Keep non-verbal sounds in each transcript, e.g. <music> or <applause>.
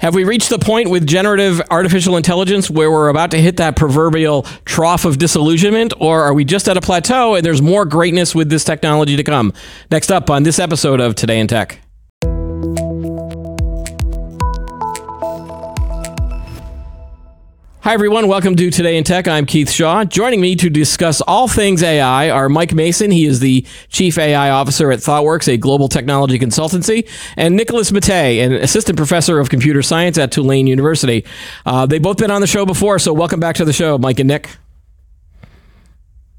Have we reached the point with generative artificial intelligence where we're about to hit that proverbial trough of disillusionment, or are we just at a plateau and there's more greatness with this technology to come? Next up on this episode of Today in Tech. Hi, everyone. Welcome to Today in Tech. I'm Keith Shaw. Joining me to discuss all things AI are Mike Mason. He is the Chief AI Officer at ThoughtWorks, a global technology consultancy, and Nicholas Mattei, an Assistant Professor of Computer Science at Tulane University. Uh, they've both been on the show before, so welcome back to the show, Mike and Nick.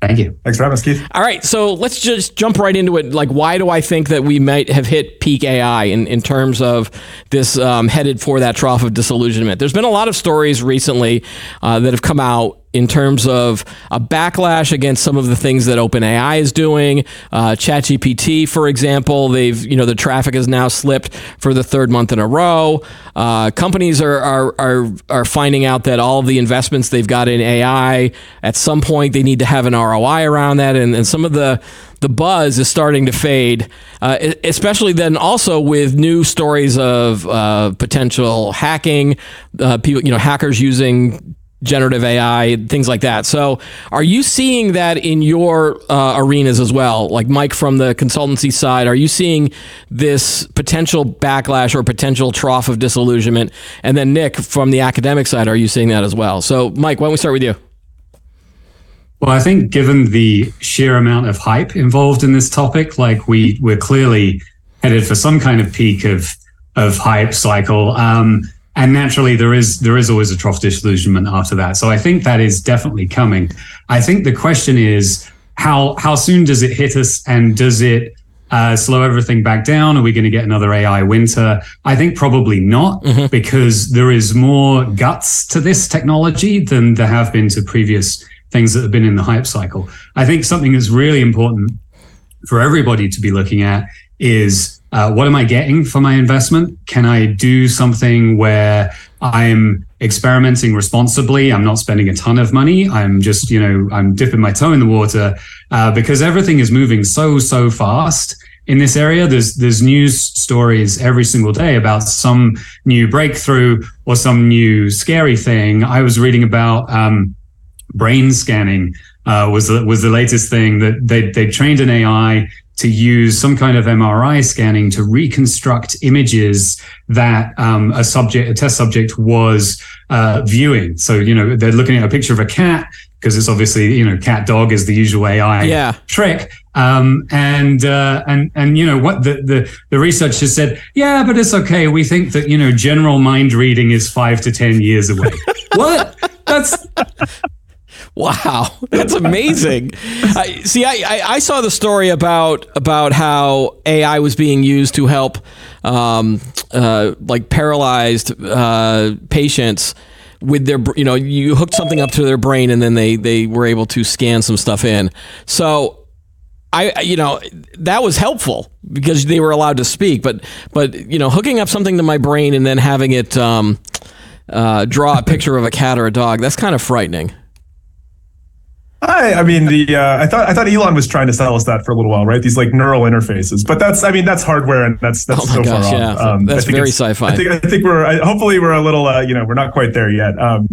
Thank you. Thanks for having us, Keith. All right, so let's just jump right into it. Like, why do I think that we might have hit peak AI in, in terms of this um, headed for that trough of disillusionment? There's been a lot of stories recently uh, that have come out in terms of a backlash against some of the things that OpenAI is doing. Uh, ChatGPT, for example, they've you know the traffic has now slipped for the third month in a row. Uh, companies are, are are are finding out that all the investments they've got in AI at some point they need to have an ROI around that, and, and some of the the buzz is starting to fade, uh, especially then also with new stories of uh, potential hacking, uh, people, you know, hackers using generative AI, things like that. So, are you seeing that in your uh, arenas as well? Like Mike from the consultancy side, are you seeing this potential backlash or potential trough of disillusionment? And then Nick from the academic side, are you seeing that as well? So, Mike, why don't we start with you? Well, I think given the sheer amount of hype involved in this topic, like we we're clearly headed for some kind of peak of of hype cycle. Um, and naturally there is there is always a trough disillusionment after that. So i think that is definitely coming. I think the question is how how soon does it hit us? And does it uh, slow everything back down? Are we going to get another ai winter? I think probably not mm-hmm. because there is more guts to this technology than there have been to previous things that have been in the hype cycle. I think something that's really important for everybody to be looking at is uh, what am I getting for my investment? Can I do something where I'm experimenting responsibly? I'm not spending a ton of money. I'm just, you know, I'm dipping my toe in the water uh, because everything is moving so, so fast in this area. There's there's news stories every single day about some new breakthrough or some new scary thing. I was reading about um, brain scanning uh, was the, was the latest thing that they they trained an AI to use some kind of MRI scanning to reconstruct images that um, a subject, a test subject, was uh, viewing. So you know they're looking at a picture of a cat because it's obviously you know cat dog is the usual AI yeah. trick. Um, and uh, and and you know what the, the the research has said, yeah, but it's okay. We think that you know general mind reading is five to ten years away. <laughs> what? That's Wow, <laughs> that's amazing. I, see, I, I, I, saw the story about about how AI was being used to help um, uh, like paralyzed uh, patients with their you know you hooked something up to their brain and then they they were able to scan some stuff in. So I you know that was helpful because they were allowed to speak, but but you know hooking up something to my brain and then having it um, uh, draw a picture of a cat or a dog that's kind of frightening. I, I mean the uh, I thought I thought Elon was trying to sell us that for a little while, right? These like neural interfaces, but that's I mean that's hardware and that's that's oh so gosh, far yeah. off. Um, that's very sci-fi. I think I think we're I, hopefully we're a little uh, you know we're not quite there yet. Um,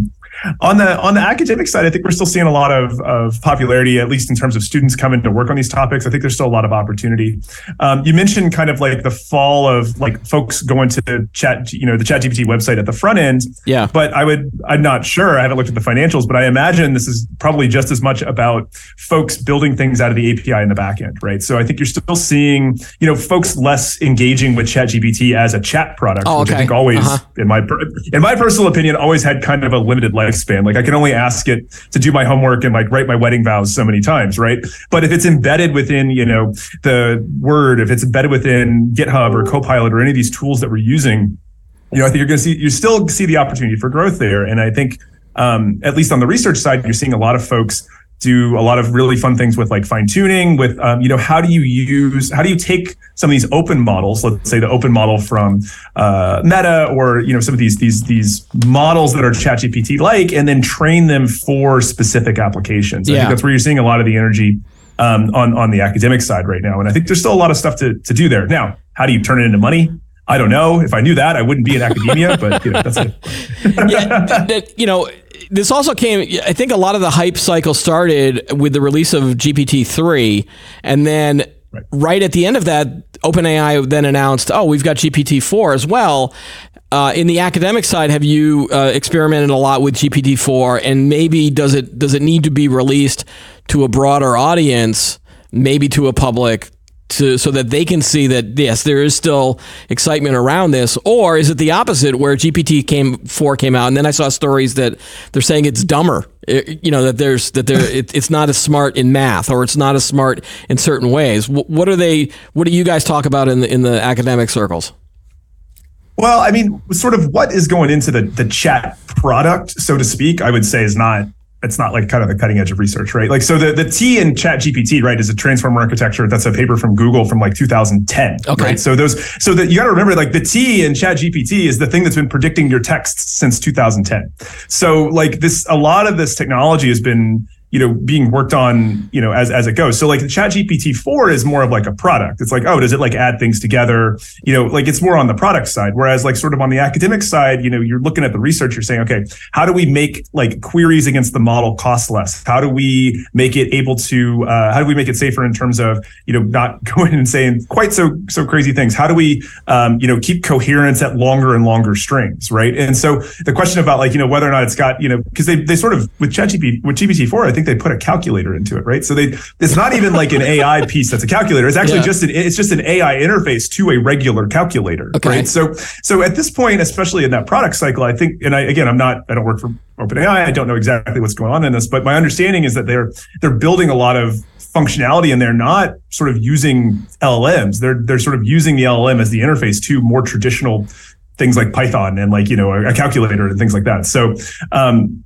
on the on the academic side, I think we're still seeing a lot of, of popularity, at least in terms of students coming to work on these topics. I think there's still a lot of opportunity. Um, you mentioned kind of like the fall of like folks going to chat, you know, the Chat GPT website at the front end. Yeah. But I would, I'm not sure. I haven't looked at the financials, but I imagine this is probably just as much about folks building things out of the API in the back end, right? So I think you're still seeing, you know, folks less engaging with Chat GPT as a chat product, oh, okay. which I think always, uh-huh. in my in my personal opinion, always had kind of a limited life lifespan. Like I can only ask it to do my homework and like write my wedding vows so many times, right? But if it's embedded within, you know, the Word, if it's embedded within GitHub or Copilot or any of these tools that we're using, you know, I think you're going to see you still see the opportunity for growth there. And I think um, at least on the research side, you're seeing a lot of folks do a lot of really fun things with like fine tuning with um, you know how do you use how do you take some of these open models let's say the open model from uh, meta or you know some of these these these models that are chat gpt like and then train them for specific applications. Yeah. i think that's where you're seeing a lot of the energy um, on on the academic side right now and i think there's still a lot of stuff to, to do there. Now how do you turn it into money I don't know. If I knew that, I wouldn't be in academia. <laughs> But you know, that's it. yeah, that, you know, this also came. I think a lot of the hype cycle started with the release of GPT three, and then right. right. at the end of that, OpenAI then announced, "Oh, we've got GPT four as well." Uh, in the academic side, have you uh, experimented a lot with GPT four, and maybe does it does it need to be released to a broader audience, maybe to a public to so that they can see that yes, there is still excitement around this, or is it the opposite where GPT came four came out, and then I saw stories that they're saying it's dumber, it, you know that there's that there it, it's not as smart in math or it's not as smart in certain ways. What are they? What do you guys talk about in the in the academic circles? Well, I mean, sort of what is going into the the chat product, so to speak, I would say is not it's not like kind of the cutting edge of research, right? Like, so the, the T in Chat GPT, right, is a transformer architecture. That's a paper from Google from like 2010. Okay. Right? So those, so that you got to remember, like the T in Chat GPT is the thing that's been predicting your texts since 2010. So like this, a lot of this technology has been you know being worked on you know as as it goes. So like the chat gpt 4 is more of like a product. It's like oh does it like add things together? You know like it's more on the product side. Whereas like sort of on the academic side you know you're looking at the research you're saying okay how do we make like queries against the model cost less? How do we make it able to uh, how do we make it safer in terms of you know not <laughs> going and saying quite so so crazy things? How do we um, you know keep coherence at longer and longer strings right? And so the question about like you know whether or not it's got you know because they they sort of with chat gpt with gpt 4 i think they put a calculator into it, right? So they it's not even like an AI <laughs> piece that's a calculator. It's actually yeah. just an it's just an AI interface to a regular calculator, okay. right? So so at this point, especially in that product cycle, I think, and I again, I'm not I don't work for OpenAI. I don't know exactly what's going on in this, but my understanding is that they're they're building a lot of functionality and they're not sort of using LLMs. They're they're sort of using the LLM as the interface to more traditional things like Python and like you know a, a calculator and things like that. So um,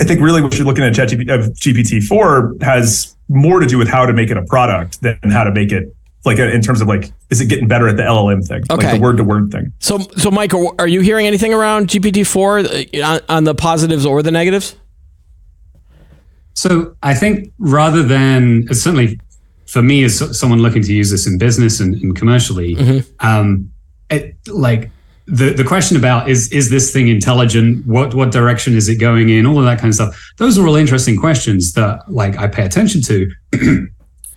I think really what you're looking at GPT four has more to do with how to make it a product than how to make it like in terms of like is it getting better at the LLM thing, okay. like the word to word thing. So so Mike, are you hearing anything around GPT four uh, on the positives or the negatives? So I think rather than certainly for me as someone looking to use this in business and, and commercially, mm-hmm. um, it, like the the question about is is this thing intelligent? What what direction is it going in? All of that kind of stuff. Those are all interesting questions that like I pay attention to. <clears throat>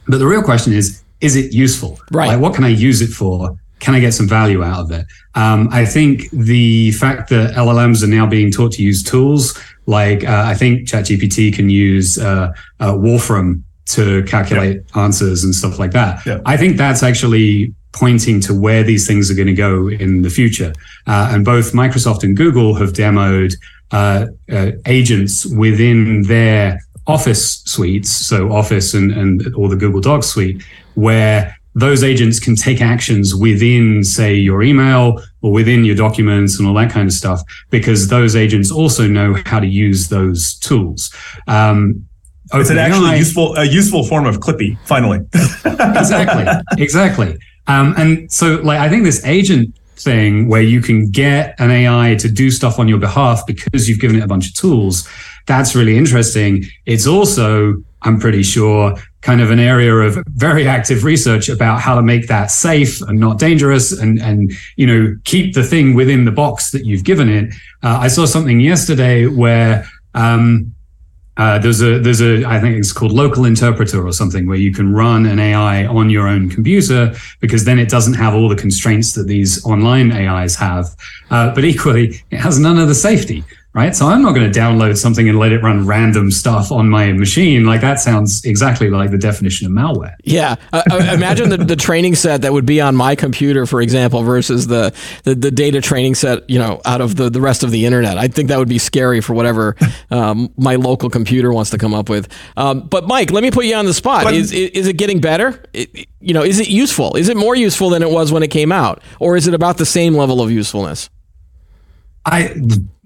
but the real question is, is it useful? Right. Like, what can I use it for? Can I get some value out of it? Um, I think the fact that LLMs are now being taught to use tools like uh, I think ChatGPT can use uh, uh, Wolfram to calculate yeah. answers and stuff like that. Yeah. I think that's actually pointing to where these things are going to go in the future. Uh, and both Microsoft and Google have demoed uh, uh, agents within their Office suites, so Office and, and or the Google Docs suite, where those agents can take actions within, say, your email or within your documents and all that kind of stuff, because those agents also know how to use those tools. Um, it's an actually useful, a useful form of Clippy. Finally, <laughs> exactly, exactly. Um, and so, like, I think this agent thing where you can get an AI to do stuff on your behalf because you've given it a bunch of tools, that's really interesting. It's also, I'm pretty sure, kind of an area of very active research about how to make that safe and not dangerous and, and, you know, keep the thing within the box that you've given it. Uh, I saw something yesterday where, um, uh, there's a there's a I think it's called local interpreter or something where you can run an AI on your own computer because then it doesn't have all the constraints that these online AIs have, uh, but equally it has none of the safety right? So I'm not going to download something and let it run random stuff on my machine. Like that sounds exactly like the definition of malware. Yeah, uh, <laughs> imagine the, the training set that would be on my computer, for example, versus the, the, the data training set, you know, out of the, the rest of the internet. I think that would be scary for whatever um, my local computer wants to come up with. Um, but Mike, let me put you on the spot. But, is, is it getting better? It, you know, is it useful? Is it more useful than it was when it came out, or is it about the same level of usefulness? I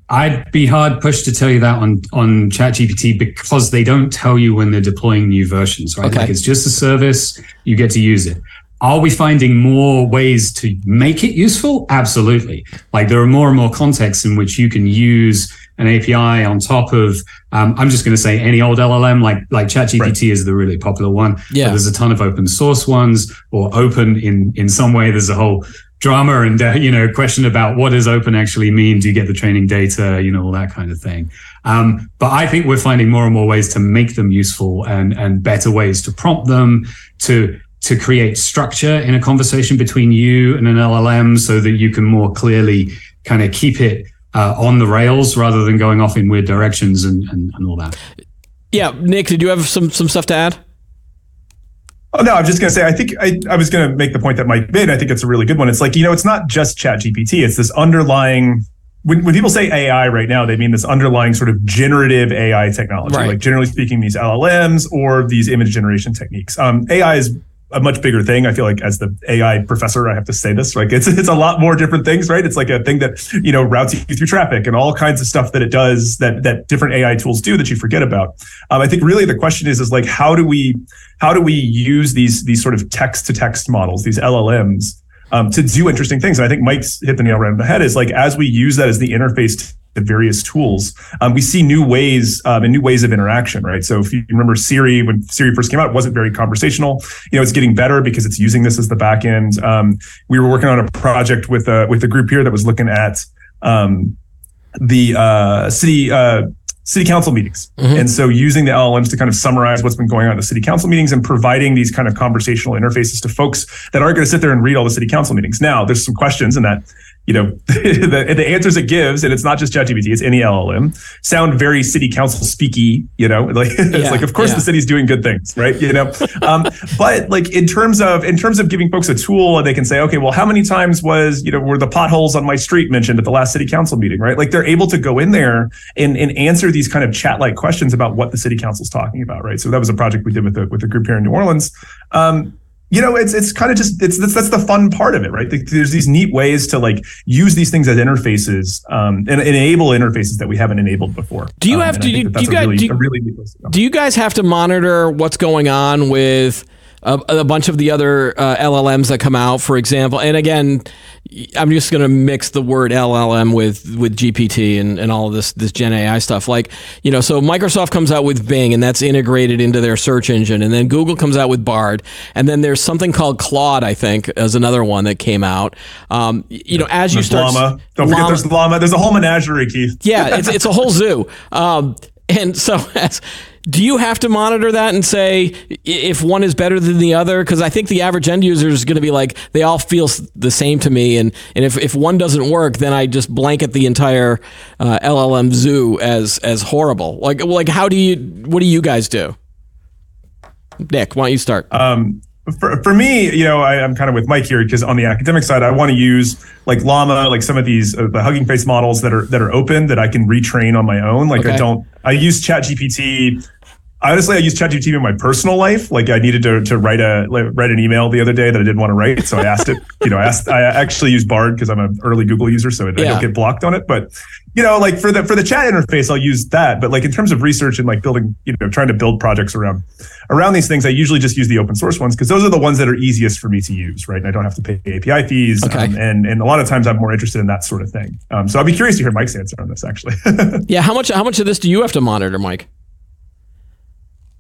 I'd be hard pushed to tell you that on on ChatGPT because they don't tell you when they're deploying new versions, right? Okay. Like it's just a service, you get to use it. Are we finding more ways to make it useful? Absolutely. Like there are more and more contexts in which you can use an API on top of. Um, I'm just going to say any old LLM, like like ChatGPT right. is the really popular one. Yeah. But there's a ton of open source ones, or open in in some way. There's a whole drama and uh, you know question about what does open actually mean? Do you get the training data? You know all that kind of thing. Um, but i think we're finding more and more ways to make them useful and and better ways to prompt them to to create structure in a conversation between you and an llm so that you can more clearly kind of keep it uh, on the rails rather than going off in weird directions and, and, and all that. Yeah nick did you have some some stuff to add Oh no, I'm just gonna say I think I, I was gonna make the point that Mike made. I think it's a really good one. It's like, you know, it's not just chat GPT, it's this underlying when, when people say AI right now, they mean this underlying sort of generative AI technology, right. like generally speaking, these LLMs or these image generation techniques. Um, AI is a much bigger thing. I feel like as the AI professor, I have to say this. Like it's it's a lot more different things, right? It's like a thing that you know routes you through traffic and all kinds of stuff that it does that that different AI tools do that you forget about. Um, I think really the question is is like how do we how do we use these these sort of text to text models, these LLMs, um, to do interesting things? And I think Mike's hit the nail right on the head. Is like as we use that as the interface the various tools, um, we see new ways um, and new ways of interaction, right? So if you remember Siri, when Siri first came out, it wasn't very conversational. You know, it's getting better because it's using this as the back end. Um, we were working on a project with a with a group here that was looking at um, the uh, city. Uh, city council meetings. Mm-hmm. And so using the LLMs to kind of summarize what's been going on in the city council meetings and providing these kind of conversational interfaces to folks that aren't going to sit there and read all the city council meetings. Now, there's some questions in that you know, <laughs> the, the answers it gives, and it's not just ChatGPT, it's any LLM, sound very city council speaky, you know, <laughs> like it's like, of course yeah. the city's doing good things, right? You know, um, <laughs> but like in terms of, in terms of giving folks a tool and they can say, okay, well, how many times was, you know, were the potholes on my street mentioned at the last city council meeting, right? Like they're able to go in there and, and answer these kind of chat like questions about what the city council's talking about, right? So that was a project we did with the, with a group here in New Orleans. Um, you know it's it's kind of just it's that's, that's the fun part of it right? There's these neat ways to like use these things as interfaces um, and, enable interfaces that we haven't enabled before. Do you um, have to do, you guys really, do, really do you guys have to monitor what's going on with a, a bunch of the other uh, LLMs that come out, for example. And again, I'm just going to mix the word LLM with with GPT and, and all of this this Gen AI stuff. Like you know, so Microsoft comes out with Bing, and that's integrated into their search engine, and then Google comes out with Bard, and then there's something called Claude, I think, as another one that came out. Um, you know, as you there's start, Llama. Don't Llama, forget there's Llama. There's a whole menagerie, Keith. yeah, it's it's a whole zoo. <laughs> Um, and so do you have to monitor that and say if one is better than the other? Because I think the average end user is going to be like, they all feel the same to me. And, and if, if one doesn't work, then I just blanket the entire uh, LLM zoo as, as horrible. Like, like, how do you, what do you guys do? Nick, why don't you start? Um, for, for me, you know, I, am kind of with Mike here because on the academic side, I want to use like Llama, like some of these uh, the Hugging Face models that are that are open that I can retrain on my own. Like okay. I don't, I use Chat GPT honestly, I use ChatGPT in my personal life. Like I needed to, to write a like, write an email the other day that I didn't want to write, so I asked it. You know, I asked. I actually use Bard because I'm an early Google user, so I don't get blocked on it. But you know, like for the for the chat interface, I'll use that. But like in terms of research and like building, you know, trying to build projects around around these things, I usually just use the open source ones because those are the ones that are easiest for me to use, right? And I don't have to pay API fees. Okay. Um, and and a lot of times I'm more interested in that sort of thing. Um, so I'd be curious to hear Mike's answer on this actually. <laughs> yeah, how much how much of this do you have to monitor, Mike?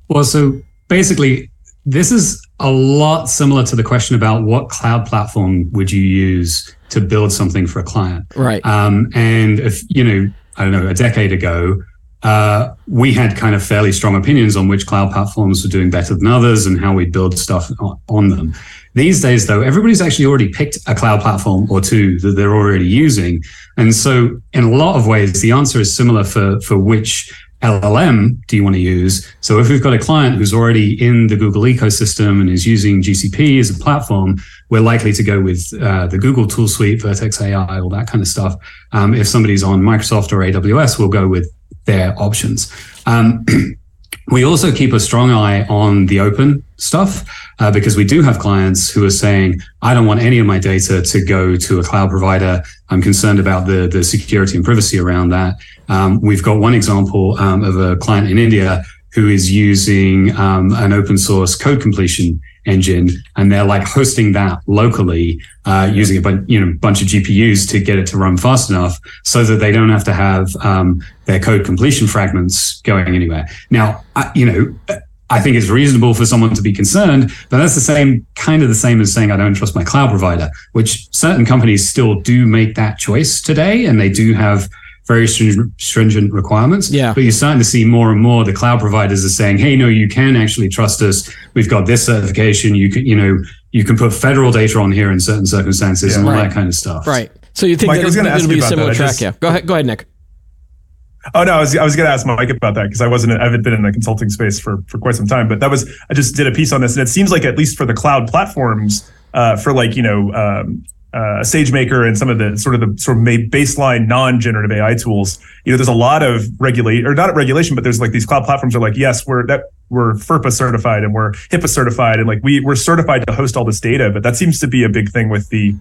Well, so basically, this is a lot similar to the question about what cloud platform would you use to build something for a client. Right. Um, and if, you know, I don't know, a decade ago, uh, we had kind of fairly strong opinions on which cloud platforms were doing better than others and how we build stuff on them. These days, though, everybody's actually already picked a cloud platform or two that they're already using. And so, in a lot of ways, the answer is similar for, for which LLM do you want to use? So if we've got a client who's already in the Google ecosystem and is using GCP as a platform, we're likely to go with uh, the Google tool suite, Vertex AI, all that kind of stuff. Um, if somebody's on Microsoft or AWS, we'll go with their options. Um, <clears throat> we also keep a strong eye on the open stuff uh, because we do have clients who are saying, I don't want any of my data to go to a cloud provider. I'm concerned about the, the security and privacy around that. Um, we've got one example um, of a client in India who is using um, an open source code completion engine, and they're like hosting that locally uh, using a bu- you know bunch of GPUs to get it to run fast enough, so that they don't have to have um, their code completion fragments going anywhere. Now, I, you know, I think it's reasonable for someone to be concerned, but that's the same kind of the same as saying I don't trust my cloud provider, which certain companies still do make that choice today, and they do have very stringent, stringent requirements. Yeah. But you're starting to see more and more the cloud providers are saying, "Hey, no, you can actually trust us. We've got this certification. You can, you know, you can put federal data on here in certain circumstances Yeah. and all Right. that kind of stuff." Right. So you think Mike, I that was gonna ask you be a about similar that. Track? just- yeah. Go ahead. Go ahead, Nick. Oh no, I was I was going to ask Mike about that because I wasn't I haven't been in the consulting space for for quite some time. But that was I just did a piece on this, and it seems like at least for the cloud platforms, uh, for like you know um, uh, SageMaker and some of the sort of the sort of baseline non-generative AI tools, you know, there's a lot of regulate or not regulation, but there's like these cloud platforms are like, yes, we're that we're FERPA certified and we're HIPAA certified and like we we're certified to host all this data. But that seems to be a big thing with the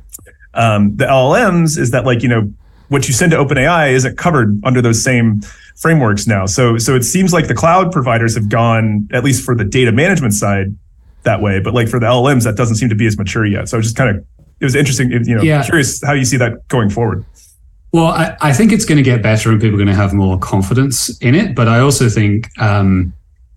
um, the LLMs is that like you know what you send to OpenAI isn't covered under those same frameworks now. So so it seems like the cloud providers have gone at least for the data management side that way, but like for the LLMs that doesn't seem to be as mature yet. So just kind of it was interesting, you know, Yeah. curious how you see that going forward. Well, I, I think it's going to get better and people are going to have more confidence in it. But I also think um,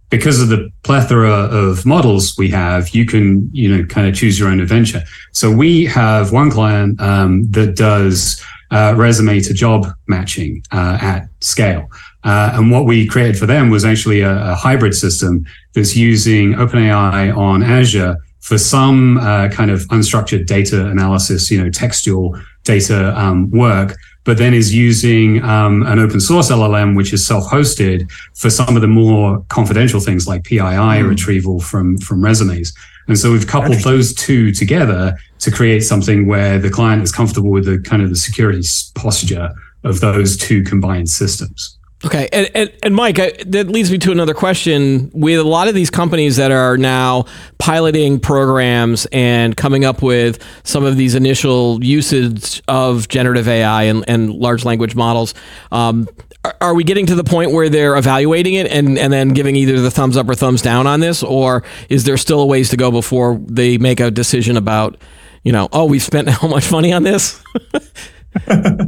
because of the plethora of models we have, you can, you know, kind of choose your own adventure. So we have one client um, that does uh, resume to job matching uh, at scale. Uh, and what we created for them was actually a, a hybrid system that's using OpenAI on Azure for some uh, kind of unstructured data analysis, you know, textual data um, work, but then is using um, an open source LLM, which is self-hosted for some of the more confidential things like PII retrieval from from resumes. And so we've coupled those two together to create something where the client is comfortable with the kind of the security posture of those two combined systems. Okay, and, and, and Mike, I, that leads me to another question. With a lot of these companies that are now piloting programs and coming up with some of these initial usage of generative AI and, and large language models, um, are, are we getting to the point where they're evaluating it and, and then giving either the thumbs up or thumbs down on this, or is there still a ways to go before they make a decision about, you know, oh, we've spent <laughs> how much money on this? <laughs>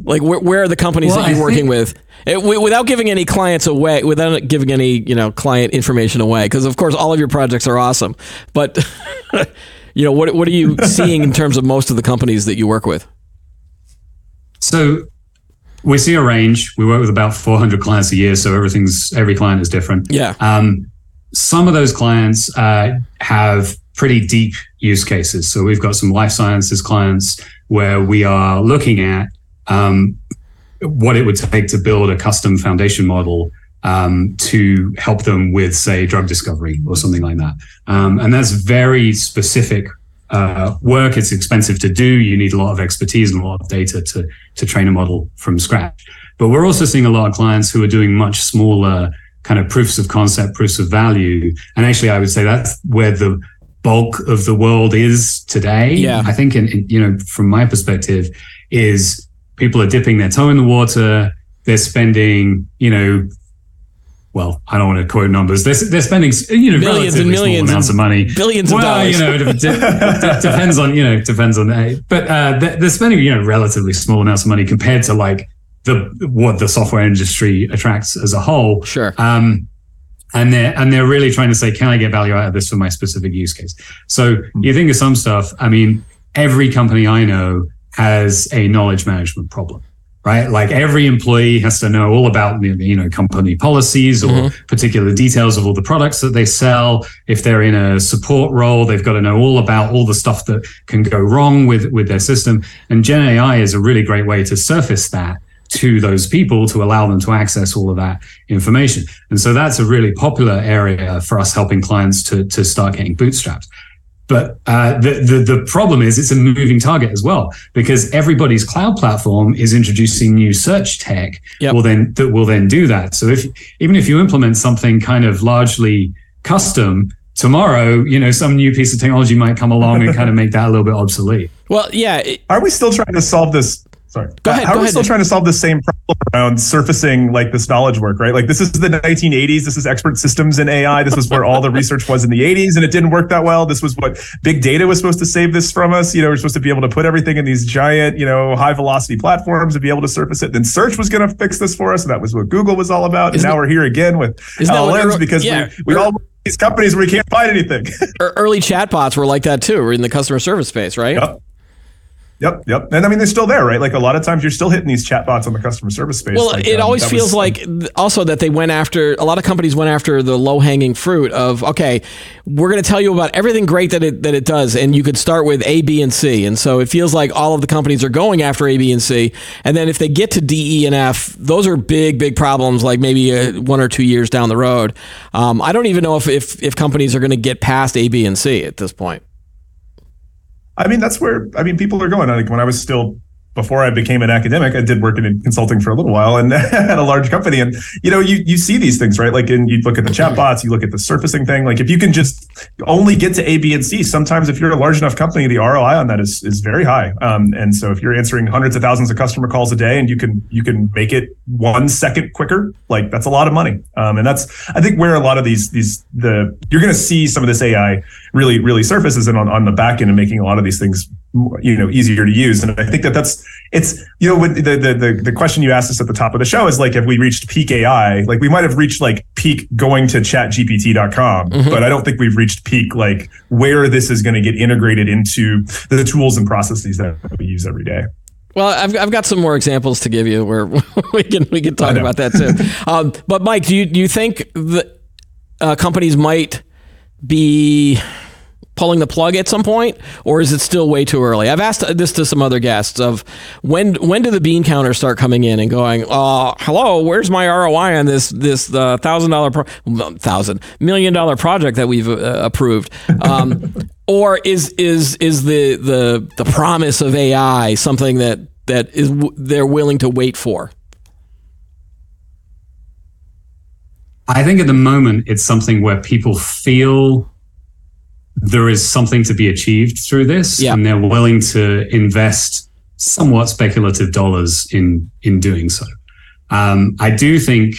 like where, where are the companies Well, that you're I working think- with it, w- without giving any clients away without giving any you know client information away because of course all of your projects are awesome but <laughs> you know what, what are you <laughs> seeing in terms of most of the companies that you work with So we see a range. We work with about 400 clients a year, so everything's every client is different. yeah Um, some of those clients uh, have pretty deep use cases. So we've got some life sciences clients where we are looking at um, what it would take to build a custom foundation model um, to help them with, say, drug discovery or something like that. Um, and that's very specific uh, work. It's expensive to do. You need a lot of expertise and a lot of data to to train a model from scratch. But we're also seeing a lot of clients who are doing much smaller kind of proofs of concept, proofs of value. And actually, I would say that's where the bulk of the world is today. Yeah. I think, in, in, you know, from my perspective, is people are dipping their toe in the water. They're spending, you know, well, I don't want to quote numbers. They're, they're spending, you know, Millions and millions small amounts of money. billions of well, dollars. you know, it de- de- depends on, you know, depends on that. But uh, they're, they're spending, you know, relatively small amounts of money compared to like the what the software industry attracts as a whole. sure Um, and they're and they're really trying to say, can I get value out of this for my specific use case? So you think of some stuff. I mean, every company I know has a knowledge management problem, right? Like every employee has to know all about you know company policies or mm-hmm. particular details of all the products that they sell. If they're in a support role, they've got to know all about all the stuff that can go wrong with with their system. And Gen AI is a really great way to surface that to those people to allow them to access all of that information. And so that's a really popular area for us helping clients to, to start getting bootstrapped. But uh, the, the the problem is it's a moving target as well because everybody's cloud platform is introducing new search tech. Yep. Will then that will then do that. So if even if you implement something kind of largely custom tomorrow, you know some new piece of technology might come along and kind of make that a little bit obsolete. well yeah it- Are we still trying to solve this Sorry. Go ahead. How go are we still trying to solve the same problem around surfacing like this knowledge work, right? Like this is the 1980s. This is expert systems in AI. This is where all the research was in the 80s, and it didn't work that well. This was what big data was supposed to save this from us. You know, we're supposed to be able to put everything in these giant, you know, high velocity platforms and be able to surface it. Then search was going to fix this for us, and that was what Google was all about. Isn't and now we're here again with Isn't that what LLMs because yeah, we, we all these companies where we can't find anything. <laughs> Early chatbots were like that too, We're in the customer service space, right? Yep. Yep, yep. And I mean, they're still there, right? Like a lot of times you're still hitting these chatbots on the customer service space. Well, Like, it um, always feels was- like also that they went after a lot of companies went after the low hanging fruit of okay, we're going to tell you about everything great that it that it does, and you could start with A, B, and C. And so it feels like all of the companies are going after A, B, and C. And then if they get to D, E, and F, those are big, big problems. Like maybe uh, one or two years down the road. Um, I don't even know if if, if companies are going to get past A, B, and C at this point. I mean, that's where I mean people are going. Like when I was still before I became an academic, I did work in consulting for a little while and <laughs> at a large company. And you know, you you see these things, right? Like, and you look at the chatbots, you look at the surfacing thing. Like, if you can just only get to A, B, and C, sometimes if you're a large enough company, the ROI on that is is very high. Um, and so if you're answering hundreds of thousands of customer calls a day, and you can you can make it one second quicker, like that's a lot of money. Um, and that's I think where a lot of these these the you're going to see some of this AI really really surfaces and on on the back end and making a lot of these things you know easier to use and i think that that's it's you know with the, the the the question you asked us at the top of the show is like have we reached peak ai like we might have reached like peak going to chatgpt.com Mhm. but i don't think we've reached peak like where this is going to get integrated into the tools and processes that we use every day Well, I've, I've got some more examples to give you where <laughs> we can we can talk about that too. <laughs> um, but Mike, do you do you think that uh, companies might be pulling the plug at some point, or is it still way too early? I've asked this to some other guests of when when do the bean counters start coming in and going, uh, hello, where's my ROI on this this uh, thousand dollar thousand million dollar project that we've uh, approved? Um, <laughs> or is is is the the the promise of AI something that that is they're willing to wait for? I think at the moment it's something where people feel there is something to be achieved through this, Yeah. and they're willing to invest somewhat speculative dollars in in doing so. Um, I do think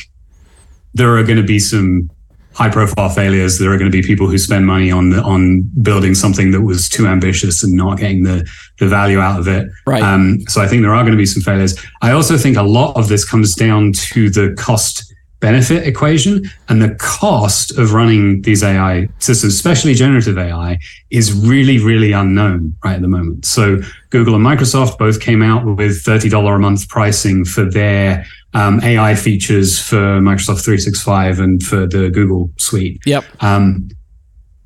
there are going to be some high profile failures. There are going to be people who spend money on the, on building something that was too ambitious and not getting the the value out of it. Right. Um, so I think there are going to be some failures. I also think a lot of this comes down to the cost benefit equation and the cost of running these AI systems, especially generative AI, is really, really unknown right at the moment. So Google and Microsoft both came out with $30 a month pricing for their um, AI features for Microsoft 365 and for the Google suite. Yep. Um,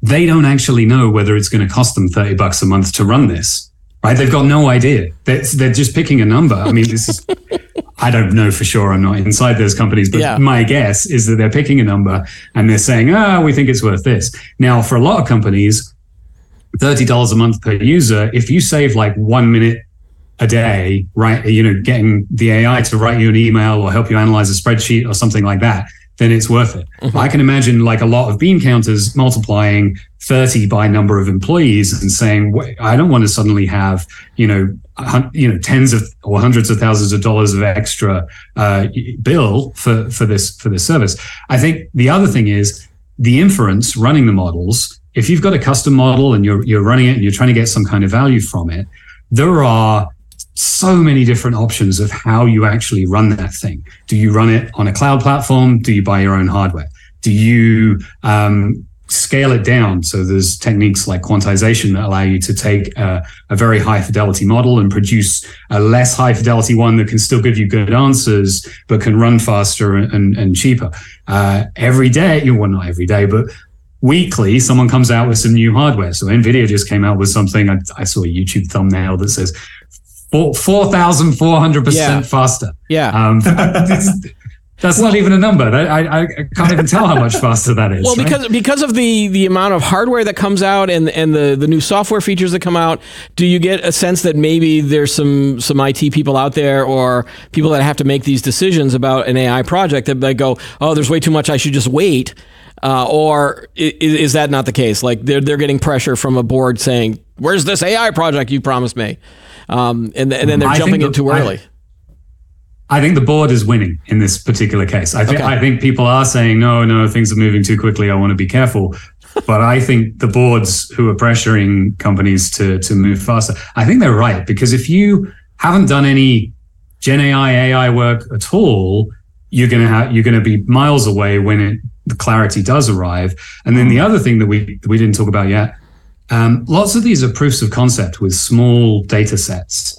they don't actually know whether it's going to cost them 30 bucks a month to run this, right? They've got no idea. They're, they're just picking a number. I mean, this is, I don't know for sure. I'm not inside those companies, but Yeah. my guess is that they're picking a number and they're saying, ah, we think it's worth this. Now, for a lot of companies, $30 a month per user, if you save like one minute a day, right? You know, getting the AI to write you an email or help you analyze a spreadsheet or something like that, then it's worth it. I can imagine like a lot of bean counters multiplying 30 by number of employees and saying, I don't want to suddenly have, you know, hun- you know, tens of or hundreds of thousands of dollars of extra uh, bill for for this for this service. I think the other thing is the inference running the models. If you've got a custom model and you're you're running it and you're trying to get some kind of value from it, there are so many different options of how you actually run that thing. Do you run it on a cloud platform? Do you buy your own hardware? Do you um, scale it down? So there's techniques like quantization that allow you to take a, a very high fidelity model and produce a less high fidelity one that can still give you good answers, but can run faster and, and cheaper. Uh, every day, well, not every day, but weekly, someone comes out with some new hardware. So NVIDIA just came out with something. I, I saw a YouTube thumbnail that says 4,400% Yeah. faster. Yeah. Um, it's- <laughs> that's not even a number. I, I, I can't even tell how much faster that is. Well, right? because because of the the amount of hardware that comes out and and the the new software features that come out, do you get a sense that maybe there's some some IT people out there or people that have to make these decisions about an AI project that they go, oh, there's way too much. I should just wait. Uh, or is, is that not the case? Like they're they're getting pressure from a board saying, "Where's this AI project you promised me?" Um, and and then they're I jumping in too the- I- early. I think the board is winning in this particular case. I think Okay. I think people are saying no, no, things are moving too quickly. I want to be careful. <laughs> but I think the boards who are pressuring companies to to move faster, I think they're right because if you haven't done any Gen AI AI work at all, you're gonna have you're gonna be miles away when it the clarity does arrive. And then the other thing that we that we didn't talk about yet, um, lots of these are proofs of concept with small data sets.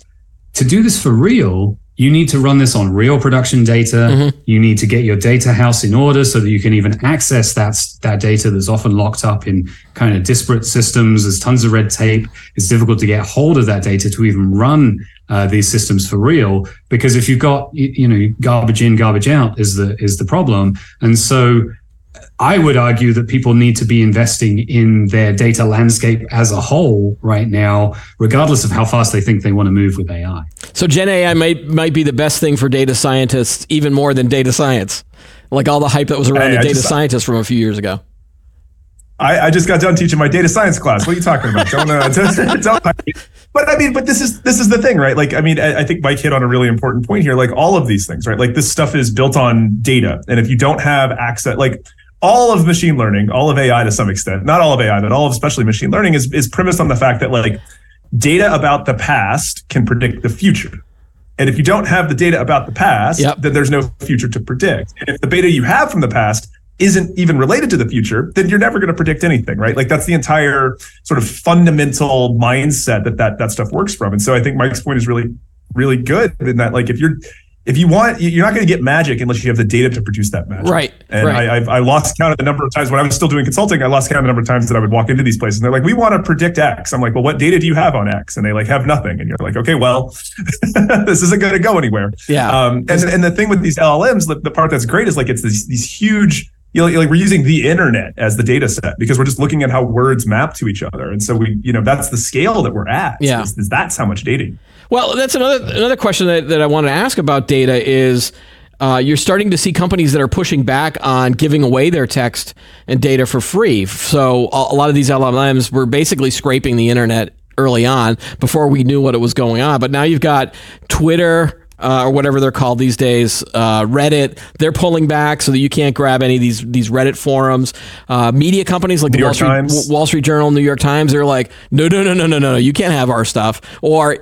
To do this for real, you need to run this on real production data. You need to get your data house in order so that you can even access that, that data that's often locked up in kind of disparate systems. There's tons of red tape. It's difficult to get hold of that data to even run uh, these systems for real. Because if you've got, you, you know, garbage in, garbage out is the, is the problem. And so I would argue that people need to be investing in their data landscape as a whole right now, regardless of how fast they think they want to move with AI. So Gen AI might might be the best thing for data scientists, even more than data science. Like all the hype that was around Hey, the I data just- scientists from a few years ago. I, I just got done teaching my data science class. What are you talking about? Don't, uh, <laughs> don't, don't- but I mean, but this is this is the thing, right? Like, I mean, I, I think Mike hit on a really important point here. Like, all of these things, right? Like, this stuff is built on data, and if you don't have access, like all of machine learning, all of AI to some extent, not all of AI, but all of especially machine learning is is premised on the fact that like data about the past can predict the future. And if you don't have the data about the past, Yep. then there's no future to predict. And if the data you have from the past isn't even related to the future, then you're never going to predict anything, right? Like that's the entire sort of fundamental mindset that that that stuff works from. And so I think Mike's point is really really good in that like if you're if you want you're not going to get magic unless you have the data to produce that magic. Right, And right. I, I've, I lost count of the number of times when I was still doing consulting. I lost count of the number of times that I would walk into these places and they're like, "We want to predict X." I'm like, "Well, what data do you have on X?" And they like have nothing, and you're like, "Okay, well, <laughs> this isn't going to go anywhere." Yeah. Um, and and the thing with these LLMs, the, the part that's great is like it's these these huge. You know, like we're using the internet as the data set because we're just looking at how words map to each other, and so we, you know, that's the scale that we're at. Yeah. is, is that's how much data. Well, that's another another question that, that I want to ask about data is uh, you're starting to see companies that are pushing back on giving away their text and data for free. So a, a lot of these LLMs were basically scraping the internet early on before we knew what it was going on. But now you've got Twitter. Uh, or whatever they're called these days, uh, Reddit. They're pulling back so that you can't grab any of these these Reddit forums. Uh, media companies like the New Wall York Street, Times. Wall Street Journal, New York Times, they're like, no, no, no, no, no, no, no, you can't have our stuff. Or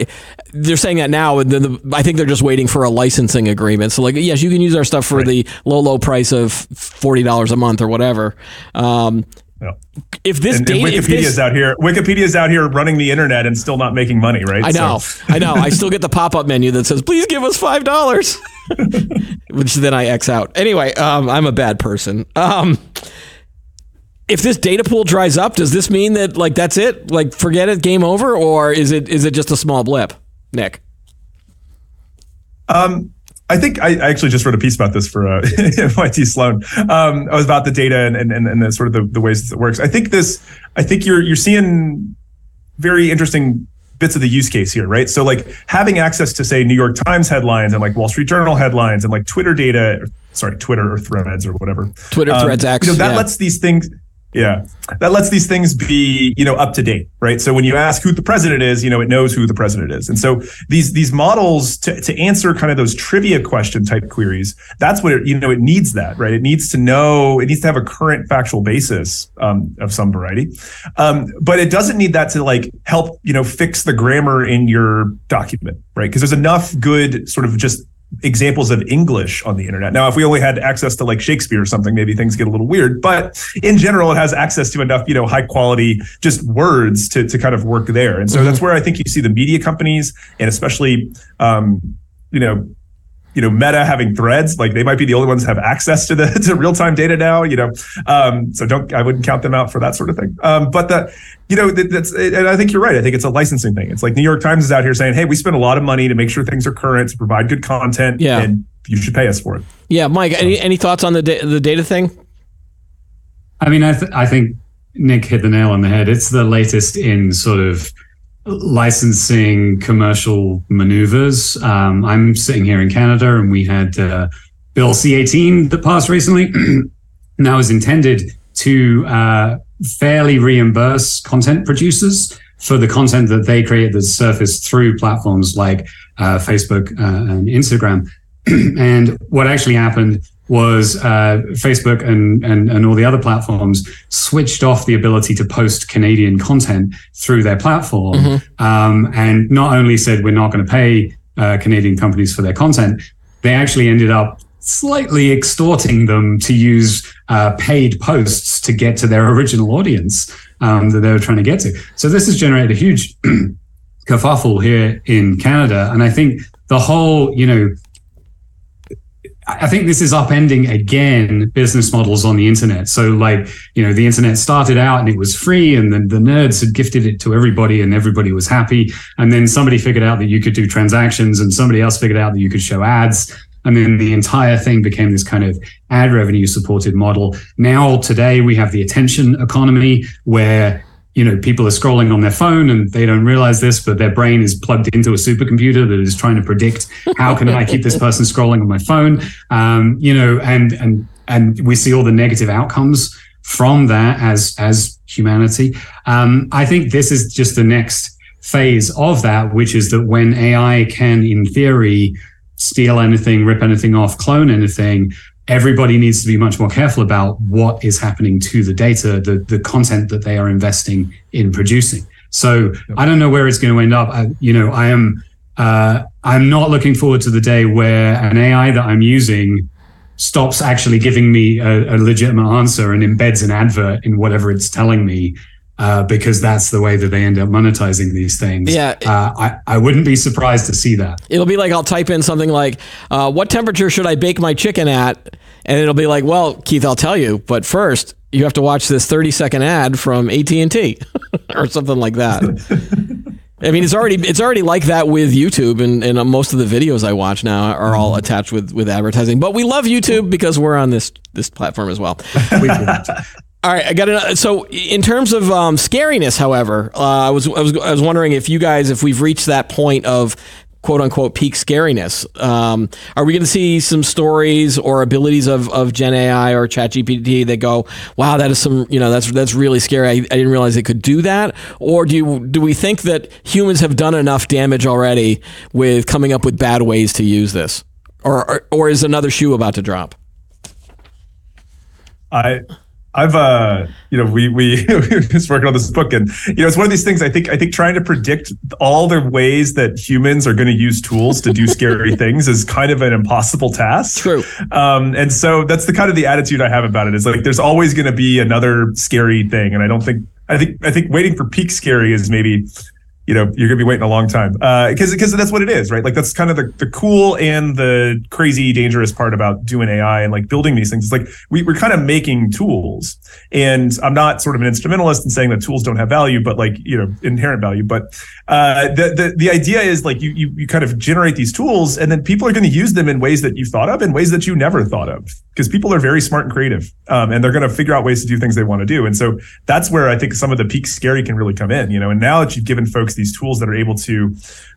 they're saying that now, and then the, I think they're just waiting for a licensing agreement. So, like, yes, you can use our stuff for the low, low price of forty dollars a month or whatever. Um, Yeah. if this And, and data, if Wikipedia's this, out here. Wikipedia's out here running the internet and still not making money, right? I know, So- I know, I still get the pop up menu that says, "Please give us five dollars," <laughs> which then I X out. Anyway, um, I'm a bad person. Um, if this data pool dries up, does this mean that like that's it? Like forget it, game over, or is it is it just a small blip? Nick. Um, I think I, I actually just wrote a piece about this for uh, <laughs> MIT Sloan. Um, I was about the data and and, and the sort of the, the ways it works. I think this. I think you're you're seeing very interesting bits of the use case here, right? So like having access to say New York Times headlines and like Wall Street Journal headlines and like Twitter data, sorry, Twitter or Threads or whatever. Twitter Um, Threads X. You know, that yeah. lets these things. Yeah, that lets these things be, you know, up to date, right? So when you ask who the president is, you know, it knows who the president is, and so these these models to to answer kind of those trivia question type queries, that's what it, you know it needs that, right? It needs to know, it needs to have a current factual basis um, of some variety, um, but it doesn't need that to like help, you know, fix the grammar in your document, right? Because there's enough good sort of just examples of English on the internet. Now, if we only had access to like Shakespeare or something, maybe things get a little weird. But in general, it has access to enough, you know, high quality just words to to kind of work there. And so that's where I think you see the media companies and especially, um, you know. You know, Meta having threads, like they might be the only ones that have access to the <laughs> to real time data now. You know, um, so don't I wouldn't count them out for that sort of thing. Um, but the, you know, that, that's and I think you're right. I think it's a licensing thing. It's like New York Times is out here saying, "Hey, we spend a lot of money to make sure things are current, to provide good content, Yeah. and you should pay us for it." yeah, Mike. Any any thoughts on the da- the data thing? I mean, I, th- I think Nick hit the nail on the head. It's the latest in sort of licensing commercial maneuvers. Um, I'm sitting here in Canada, and we had uh, Bill C18 that passed recently. <clears throat> now is intended to uh, fairly reimburse content producers for the content that they create that surfaced through platforms like uh, Facebook uh, and Instagram. <clears throat> and what actually happened was uh, Facebook and, and, and all the other platforms switched off the ability to post Canadian content through their platform, mm-hmm. um, and not only said we're not going to pay uh, Canadian companies for their content, they actually ended up slightly extorting them to use uh, paid posts to get to their original audience um, that they were trying to get to. So this has generated a huge <clears throat> kerfuffle here in Canada, and I think the whole, you know, I think this is upending again business models on the internet. So, like, you know, the internet started out and it was free, and then the nerds had gifted it to everybody, and everybody was happy. And then somebody figured out that you could do transactions, and somebody else figured out that you could show ads. And then the entire thing became this kind of ad revenue supported model. Now, today, we have the attention economy where you know people are scrolling on their phone and they don't realize this but their brain is plugged into a supercomputer that is trying to predict how can i keep this person scrolling on my phone? Um, you know and and and we see all the negative outcomes from that as as humanity. Um, i think this is just the next phase of that which is that when ai can in theory steal anything, rip anything off, clone anything, everybody needs to be much more careful about what is happening to the data, the, the content that they are investing in producing. So I don't know where it's going to end up. I, you know, I am, uh, I'm not looking forward to the day where an AI that I'm using stops actually giving me a, a legitimate answer and embeds an advert in whatever it's telling me uh, because that's the way that they end up monetizing these things. Yeah, uh, I I wouldn't be surprised to see that. It'll be like I'll type in something like, uh, "What temperature should I bake my chicken at?" And it'll be like, "Well, Keith, I'll tell you, but first you have to watch this thirty second ad from AT and T <laughs> or something like that." <laughs> I mean, it's already it's already like that with YouTube, and, and most of the videos I watch now are all attached with with advertising. But we love YouTube because we're on this this platform as well. <laughs> All right, I got it. So, in terms of um, scariness, however, uh, I was I was I was wondering if you guys, if we've reached that point of quote unquote peak scariness, um, are we going to see some stories or abilities of, of Gen AI or ChatGPT that go, wow, that is some you know that's that's really scary. I, I didn't realize it could do that. Or do you, do we think that humans have done enough damage already with coming up with bad ways to use this, or or, or is another shoe about to drop? I I've uh you know we we <laughs> just working on this book and you know it's one of these things I think I think trying to predict all the ways that humans are going to use tools to do scary <laughs> things is kind of an impossible task. True. Um and so that's the kind of the attitude I have about it is like there's always going to be another scary thing and I don't think I think I think waiting for peak scary is maybe you know you're gonna be waiting a long time. Because uh, because that's what it is right? Like that's kind of the, the cool and the crazy dangerous part about doing ai and like building these things it's like we, we're kind of making tools. And i'm not sort of an instrumentalist in saying that tools don't have value but like you know inherent value. But uh, the, the the idea is like you, you you kind of generate these tools and then people are going to use them in ways that you thought of and ways that you never thought of. Because people are very smart and creative um, and they're going to figure out ways to do things they want to do. And so that's where i think some of the peak scary can really come in you know? And now that you've given folks these tools that are able to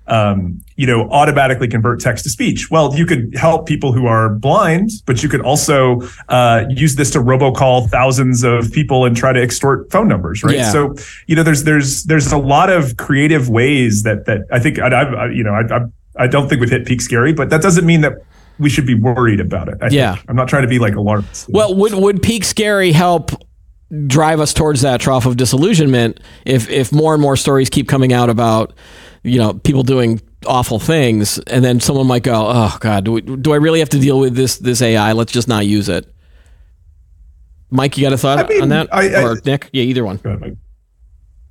um, you know automatically convert text to speech well you could help people who are blind but you could also uh, use this to robocall thousands of people and try to extort phone numbers right yeah. so you know there's there's there's a lot of creative ways that that i think i, I you know I, I I don't think we've hit peak scary, but that doesn't mean that we should be worried about it. I yeah, think. I'm not trying to be like alarmist. Well, would would peak scary help drive us towards that trough of disillusionment if if more and more stories keep coming out about you know people doing awful things, and then someone might go, "Oh God, do, we, do I really have to deal with this this AI? Let's just not use it." Mike, you got a thought I mean, on that, I, I, or Nick? Yeah, either one. Ahead,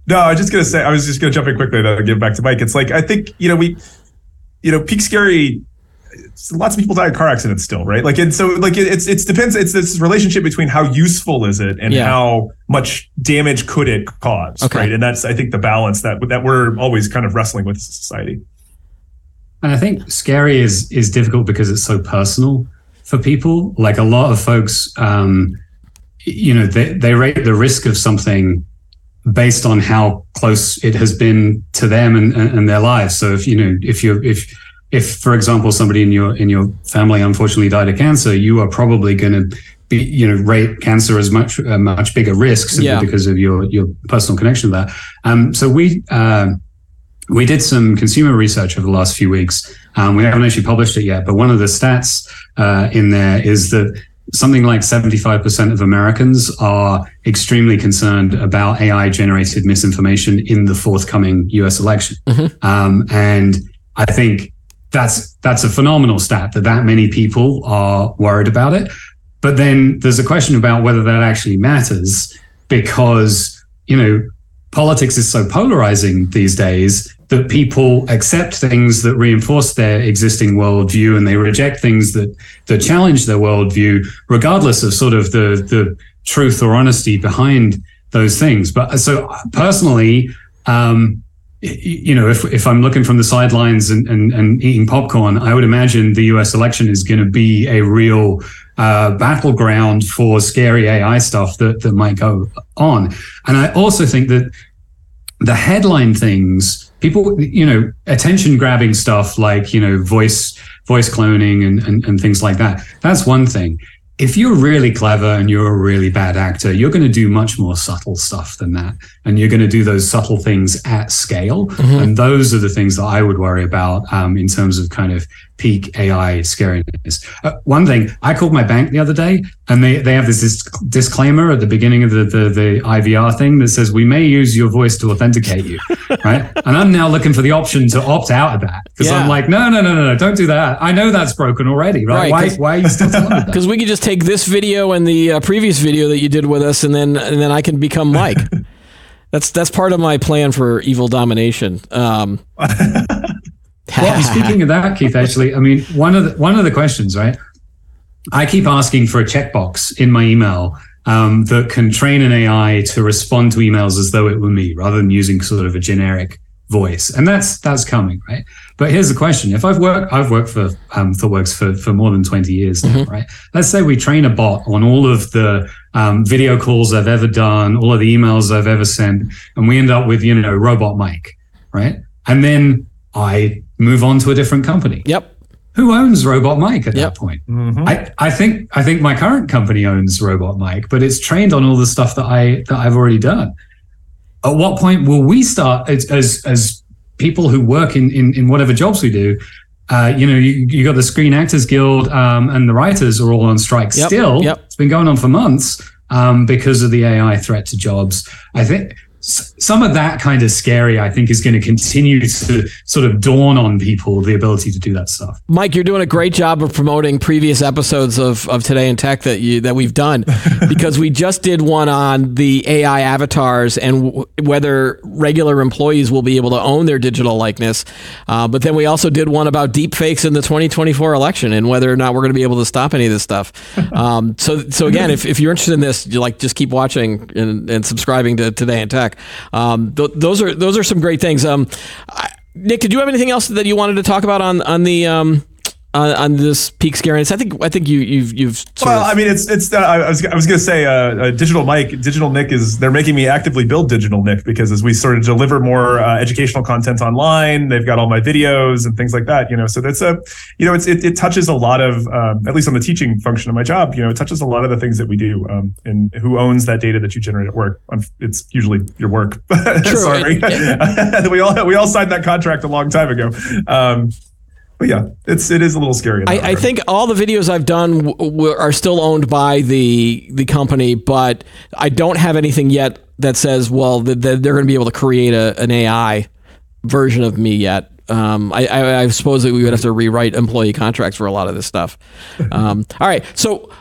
no, I was just gonna say. I was just gonna jump in quickly to give back to Mike. It's like I think you know we, you know, peak scary lots of people die in car accidents still, right? Like, and so like it, it's it depends. It's this relationship between how useful is it and yeah. how much damage could it cause, okay. right? And that's I think the balance that that we're always kind of wrestling with as a society. And I think scary is is difficult because it's so personal for people. Like a lot of folks, um, you know, they they rate the risk of something based on how close it has been to them and, and their lives. So if you know if you're if if, for example, somebody in your in your family unfortunately died of cancer, you are probably going to be, you know rate cancer as much a much bigger risk simply Yeah. because of your your personal connection to that. Um, so we uh, we did some consumer research over the last few weeks. Um, we haven't actually published it yet, but one of the stats uh, in there is that something like 75% of Americans are extremely concerned about AI generated misinformation in the forthcoming US election. Um, and I think that's that's a phenomenal stat that that many people are worried about it. But then there's a question about whether that actually matters because, you know, politics is so polarizing these days that people accept things that reinforce their existing worldview and they reject things that that challenge their worldview, regardless of sort of the the truth or honesty behind those things. But so personally, um, you know, if if I'm looking from the sidelines and and, and eating popcorn, I would imagine the U.S. election is going to be a real uh, battleground for scary AI stuff that that might go on. And I also think that the headline things people you know attention grabbing stuff like you know voice voice cloning and, and and things like that that's one thing if you're really clever and you're a really bad actor you're going to do much more subtle stuff than that. And you're going to do those subtle things at scale. And those are the things that i would worry about um, in terms of kind of peak ai scariness uh, one thing i called my bank the other day and they, they have this, this disclaimer at the beginning of the, the, the ivr thing that says we may use your voice to authenticate you <laughs> right and i'm now looking for the option to opt out of that because Yeah. i'm like no no no no no don't do that i know that's broken already right, Right, why, why are you still Because <laughs> we could just take this video and the uh, previous video that you did with us, and then and then I can become Mike. <laughs> that's that's part of my plan for evil domination. Um, Well, <laughs> speaking of that, Keith, actually, I mean, one of the one of the questions, right? I keep asking for a checkbox in my email um, that can train an AI to respond to emails as though it were me, rather than using sort of a generic voice, and that's that's coming, right? But here's the question: If I've worked, I've worked for um, ThoughtWorks for for more than twenty years now, right? Let's say we train a bot on all of the um, video calls I've ever done, all of the emails I've ever sent, and we end up with you know robot Mike, right? And then I move on to a different company. yep. Who owns Robot Mike at Yep. that point? I, I think I think my current company owns Robot Mike, but it's trained on all the stuff that I that I've already done. At what point will we start as as, as people who work in, in in whatever jobs we do? Uh, you know, you, you got the Screen Actors Guild um, and the writers are all on strike Yep, still. yep. It's been going on for months um, because of the AI threat to jobs. I think s- some of that kind of scary, I think, is going to continue to sort of dawn on people the ability to do that stuff. Mike, you're doing a great job of promoting previous episodes of, of Today in Tech that you that we've done <laughs> because we just did one on the AI avatars and w- whether regular employees will be able to own their digital likeness. Uh, but then we also did one about deep fakes in the 2024 election and whether or not we're going to be able to stop any of this stuff. <laughs> Um, so so again, if, if you're interested in this, you like just keep watching and, and subscribing to Today in Tech. Um, th- those are those are some great things. Um, I, Nick, did you have anything else that you wanted to talk about on on the um, on, on this peak scariness? I think I think you you've you've Well, of, I mean, it's it's. Uh, I was I was gonna say, uh, uh, digital Mike, digital Nick is they're making me actively build digital Nick because as we sort of deliver more uh, educational content online, they've got all my videos and things like that. You know, so that's a, you know, it's it, it touches a lot of um, at least on the teaching function of my job. You know, it touches a lot of the things that we do. Um, and who owns that data that you generate at work? It's usually your work. <laughs> Sorry, <laughs> we all we all signed that contract a long time ago. Um, but yeah, it's it is a little scary. I, I think all the videos I've done w- are still owned by the the company, but I don't have anything yet that says, well, that they're going to be able to create a, an AI version of me yet. Um, I, I, I suppose that we would have to rewrite employee contracts for a lot of this stuff. <laughs> Um, all right, so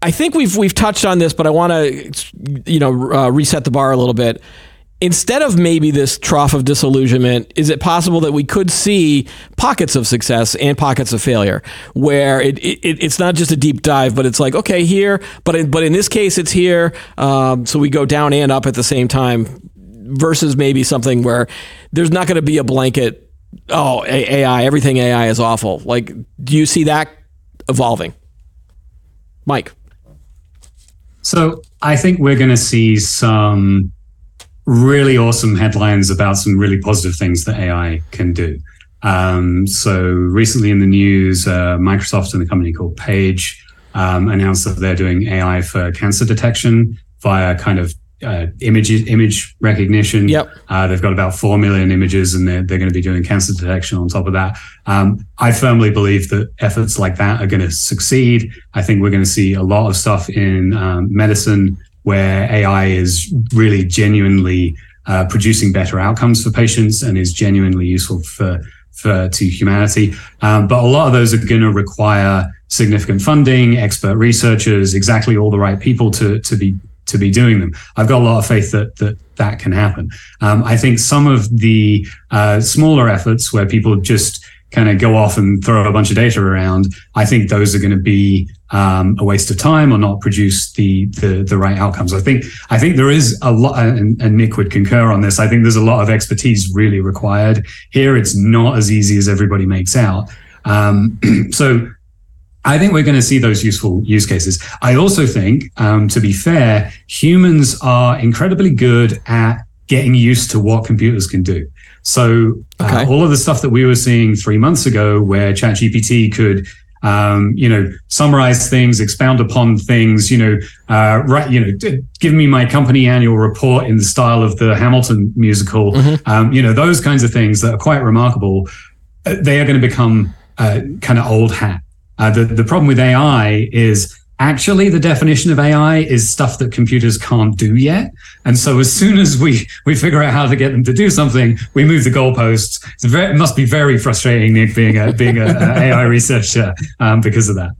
I think we've we've touched on this, but I want to you know uh, reset the bar a little bit. Instead of maybe this trough of disillusionment, is it possible that we could see pockets of success and pockets of failure, where it, it it's not just a deep dive, but it's like okay here, but in, but in this case it's here, um, so we go down and up at the same time, versus maybe something where there's not going to be a blanket. Oh, AI, everything AI is awful. Like, do you see that evolving, Mike? So I think we're going to see some really awesome headlines about some really positive things that AI can do. Um, so recently in the news, uh, Microsoft and a company called Paige um, announced that they're doing AI for cancer detection via kind of uh, image image recognition. Yep. Uh, they've got about four million images, and they're they're going to be doing cancer detection on top of that. Um, I firmly believe that efforts like that are going to succeed. I think we're going to see a lot of stuff in um, medicine where AI is really genuinely uh, producing better outcomes for patients and is genuinely useful for for to humanity. Um, but a lot of those are going to require significant funding, expert researchers, exactly all the right people to to be to be doing them. I've got a lot of faith that that that can happen. Um, I think some of the uh, smaller efforts where people just kind of go off and throw a bunch of data around, I think those are going to be um, a waste of time or not produce the, the the right outcomes. I think I think there is a lot, and, and Nick would concur on this. I think there's a lot of expertise really required here. It's not as easy as everybody makes out. Um, <clears throat> so I think we're going to see those useful use cases. I also think, um, to be fair, humans are incredibly good at getting used to what computers can do. So uh, okay. all of the stuff that we were seeing three months ago, where ChatGPT could, um, you know, summarize things, expound upon things, you know, uh, right, you know, give me my company annual report in the style of the Hamilton musical, mm-hmm. um, you know, those kinds of things that are quite remarkable. Uh, they are going to become uh, kind of old hat. Uh, the, the problem with AI is actually the definition of AI is stuff that computers can't do yet. And so as soon as we, we figure out how to get them to do something, we move the goalposts. Very, it must be very frustrating, Nick, being a, being a, a AI researcher um, because of that.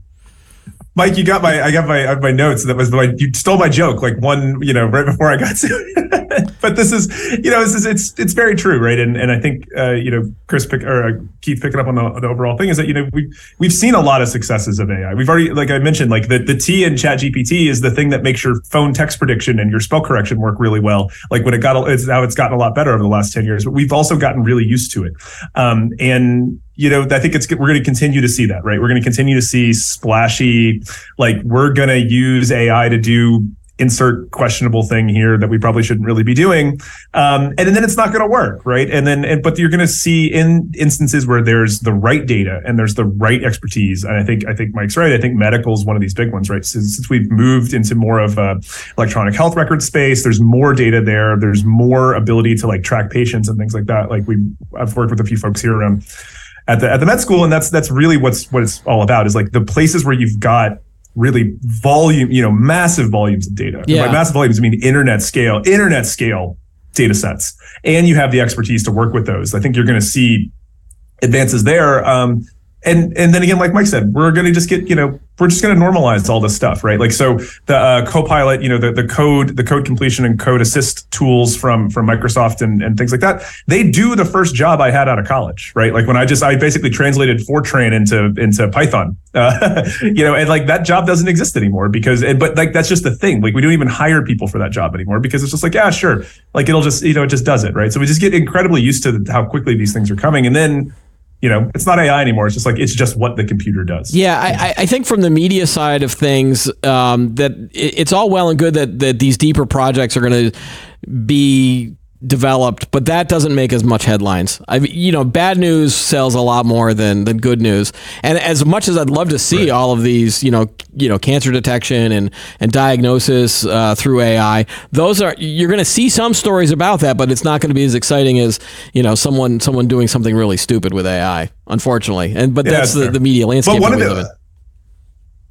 Mike, you got my I got my my notes. That was my you stole my joke like one you know right before I got to <laughs> but this is you know this is it's it's very true, right? And and I think uh, you know Chris pick or uh, Keith picking up on the, the overall thing is that you know we we've seen a lot of successes of AI. We've already like I mentioned like the the T in Chat GPT is the thing that makes your phone text prediction and your spell correction work really well. Like when it got it's now it's gotten a lot better over the last ten years, but we've also gotten really used to it. Um, and you know, I think it's we're going to continue to see that, right? We're going to continue to see splashy, like we're going to use AI to do insert questionable thing here that we probably shouldn't really be doing um, and then it's not going to work right? And then and, but you're going to see in instances where there's the right data and there's the right expertise and i think i think mike's right. I think medical is one of these big ones right? Since, since we've moved into more of a electronic health record space there's more data there. There's more ability to like track patients and things like that. Like we i've worked with a few folks here around at the at the med school, and that's that's really what's what it's all about. Is like the places where you've got really volume, you know, massive volumes of data. Yeah. by massive volumes, I mean internet scale, internet scale data sets, and you have the expertise to work with those. I think you're going to see advances there. Um, and and then again, like Mike said, we're going to just get you know we're just going to normalize all this stuff, right? Like so, the uh, Copilot, you know, the the code, the code completion and code assist tools from from Microsoft and and things like that. They do the first job I had out of college, right? Like when I just I basically translated Fortran into into Python, uh, <laughs> you know, and like that job doesn't exist anymore because, but like that's just the thing. Like we don't even hire people for that job anymore because it's just like yeah, sure, like it'll just you know it just does it, right? So we just get incredibly used to how quickly these things are coming, and then you know, it's not AI anymore. It's just like it's just what the computer does. Yeah, I, I think from the media side of things, um, that it's all well and good that that these deeper projects are going to be developed, but that doesn't make as much headlines. I you know, bad news sells a lot more than than good news. And as much as I'd love to see right. all of these, you know, you know, cancer detection and and diagnosis uh, through AI, those are you're going to see some stories about that, but it's not going to be as exciting as you know someone someone doing something really stupid with AI, unfortunately. And but yeah, that's the, the, media landscape. But one of the,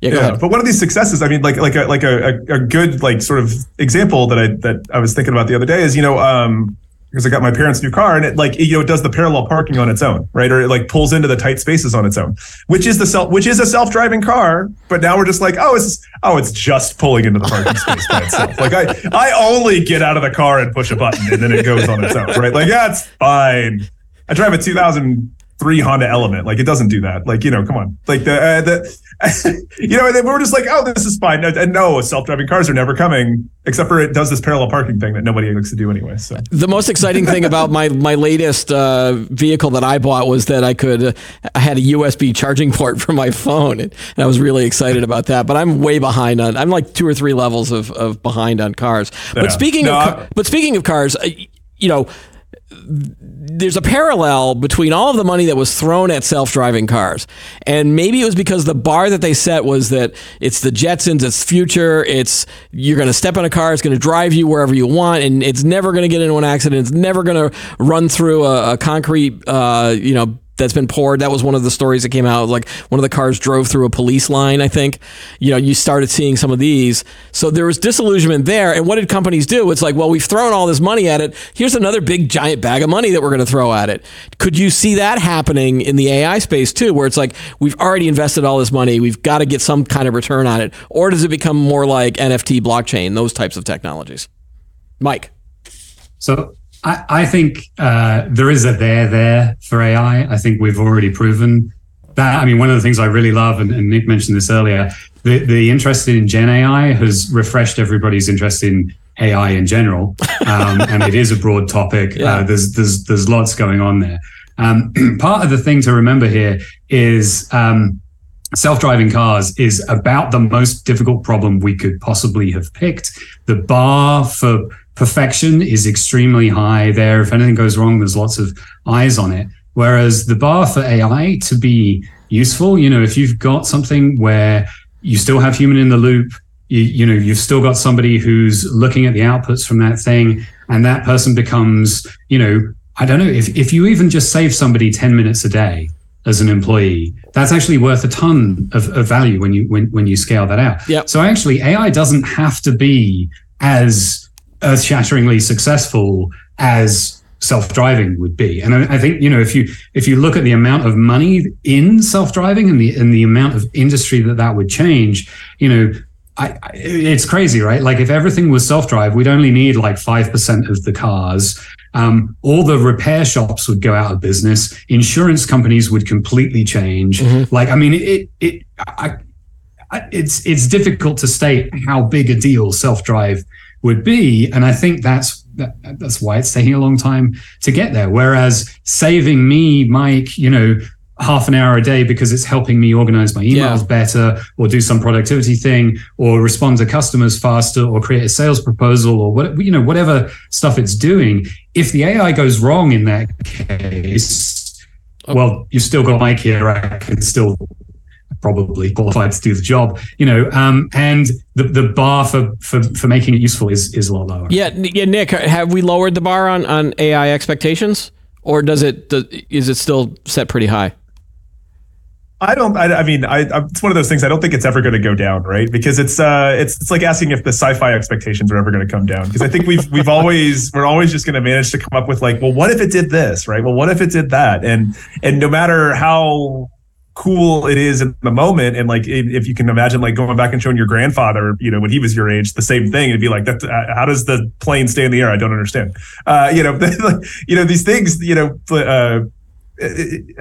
yeah, yeah but one of these successes, I mean, like like a like a, a, good like sort of example that I that I was thinking about the other day is you know um because I got my parents' new car and it like you know it does the parallel parking on its own, right? Or it like pulls into the tight spaces on its own, which is the self which is a self driving car. But now we're just like oh it's oh it's just pulling into the parking space by itself. Like I I only get out of the car and push a button and then it goes on its own, right? Like yeah, fine. I drive a 2003 Honda Element. Like it doesn't do that. Like you know, come on. Like the uh, the <laughs> you know, and we're just like, oh, this is fine. And no, self-driving cars are never coming, except for it does this parallel parking thing that nobody likes to do anyway. So the most exciting thing about my my latest uh, vehicle that I bought was that I could uh, I had a USB charging port for my phone, and I was really excited about that. But I'm way behind on. I'm like two or three levels of, of behind on cars. But yeah. speaking no, of but speaking of cars, uh, you know there's a parallel between all of the money that was thrown at self-driving cars. And maybe it was because the bar that they set was that it's the jetsons it's future it's you're going to step in a car it's going to drive you wherever you want and it's never going to get into an accident it's never going to run through a, a concrete uh, you know that's been poured. That was one of the stories that came out. Like one of the cars drove through a police line, I think. You know, you started seeing some of these. So there was disillusionment there. And what did companies do? It's like, well, we've thrown all this money at it. Here's another big giant bag of money that we're going to throw at it. Could you see that happening in the AI space too, where it's like, we've already invested all this money. We've got to get some kind of return on it. Or does it become more like NFT, blockchain, those types of technologies? Mike. So I, I think uh, there is a there there for AI. I think we've already proven that. I mean, one of the things I really love, and, and Nick mentioned this earlier, the, the interest in Gen AI has refreshed everybody's interest in AI in general, um, <laughs> and it is a broad topic. Yeah. Uh, there's there's there's lots going on there. Um, <clears throat> part of the thing to remember here is um, self-driving cars is about the most difficult problem we could possibly have picked. The bar for perfection is extremely high there. If anything goes wrong, there's lots of eyes on it. Whereas the bar for AI to be useful, you know, if you've got something where you still have human in the loop, you, you know, you've still got somebody who's looking at the outputs from that thing, and that person becomes, you know, I don't know, if, if you even just save somebody 10 minutes a day as an employee, that's actually worth a ton of, of value when you when, when you scale that out. Yep. So actually AI doesn't have to be as earth-shatteringly successful as self-driving would be. And I, I, think you know if you if you look at the amount of money in self-driving and the and the amount of industry that that would change, you know. I, I, it's crazy, right? Like if everything was self-drive, we'd only need like five percent of the cars. Um, all the repair shops would go out of business. Insurance companies would completely change. Mm-hmm. Like, I mean, it it I, it's it's difficult to state how big a deal self-drive would be. And I think that's that, that's why it's taking a long time to get there. Whereas saving me, Mike, you know, half an hour a day because it's helping me organize my emails yeah. better or do some productivity thing or respond to customers faster or create a sales proposal or what you know whatever stuff it's doing if the ai goes wrong in that case oh. well you've still got mike here i can still probably qualified to do the job, you know, um, and the, the bar for, for, for making it useful is, is a lot lower. Yeah. Yeah. Nick, have we lowered the bar on, on AI expectations or does it, does, is it still set pretty high? I don't. I, I mean, I, I, it's one of those things. I don't think it's ever going to go down, right? Because it's uh, it's it's like asking if the sci-fi expectations are ever going to come down. Because I think we've we've always we're always just going to manage to come up with like, well, what if it did this, right? Well, what if it did that? And and no matter how cool it is in the moment and like if you can imagine like going back and showing your grandfather you know when he was your age the same thing it'd be like that uh, how does the plane stay in the air i don't understand uh you know <laughs> you know these things you know uh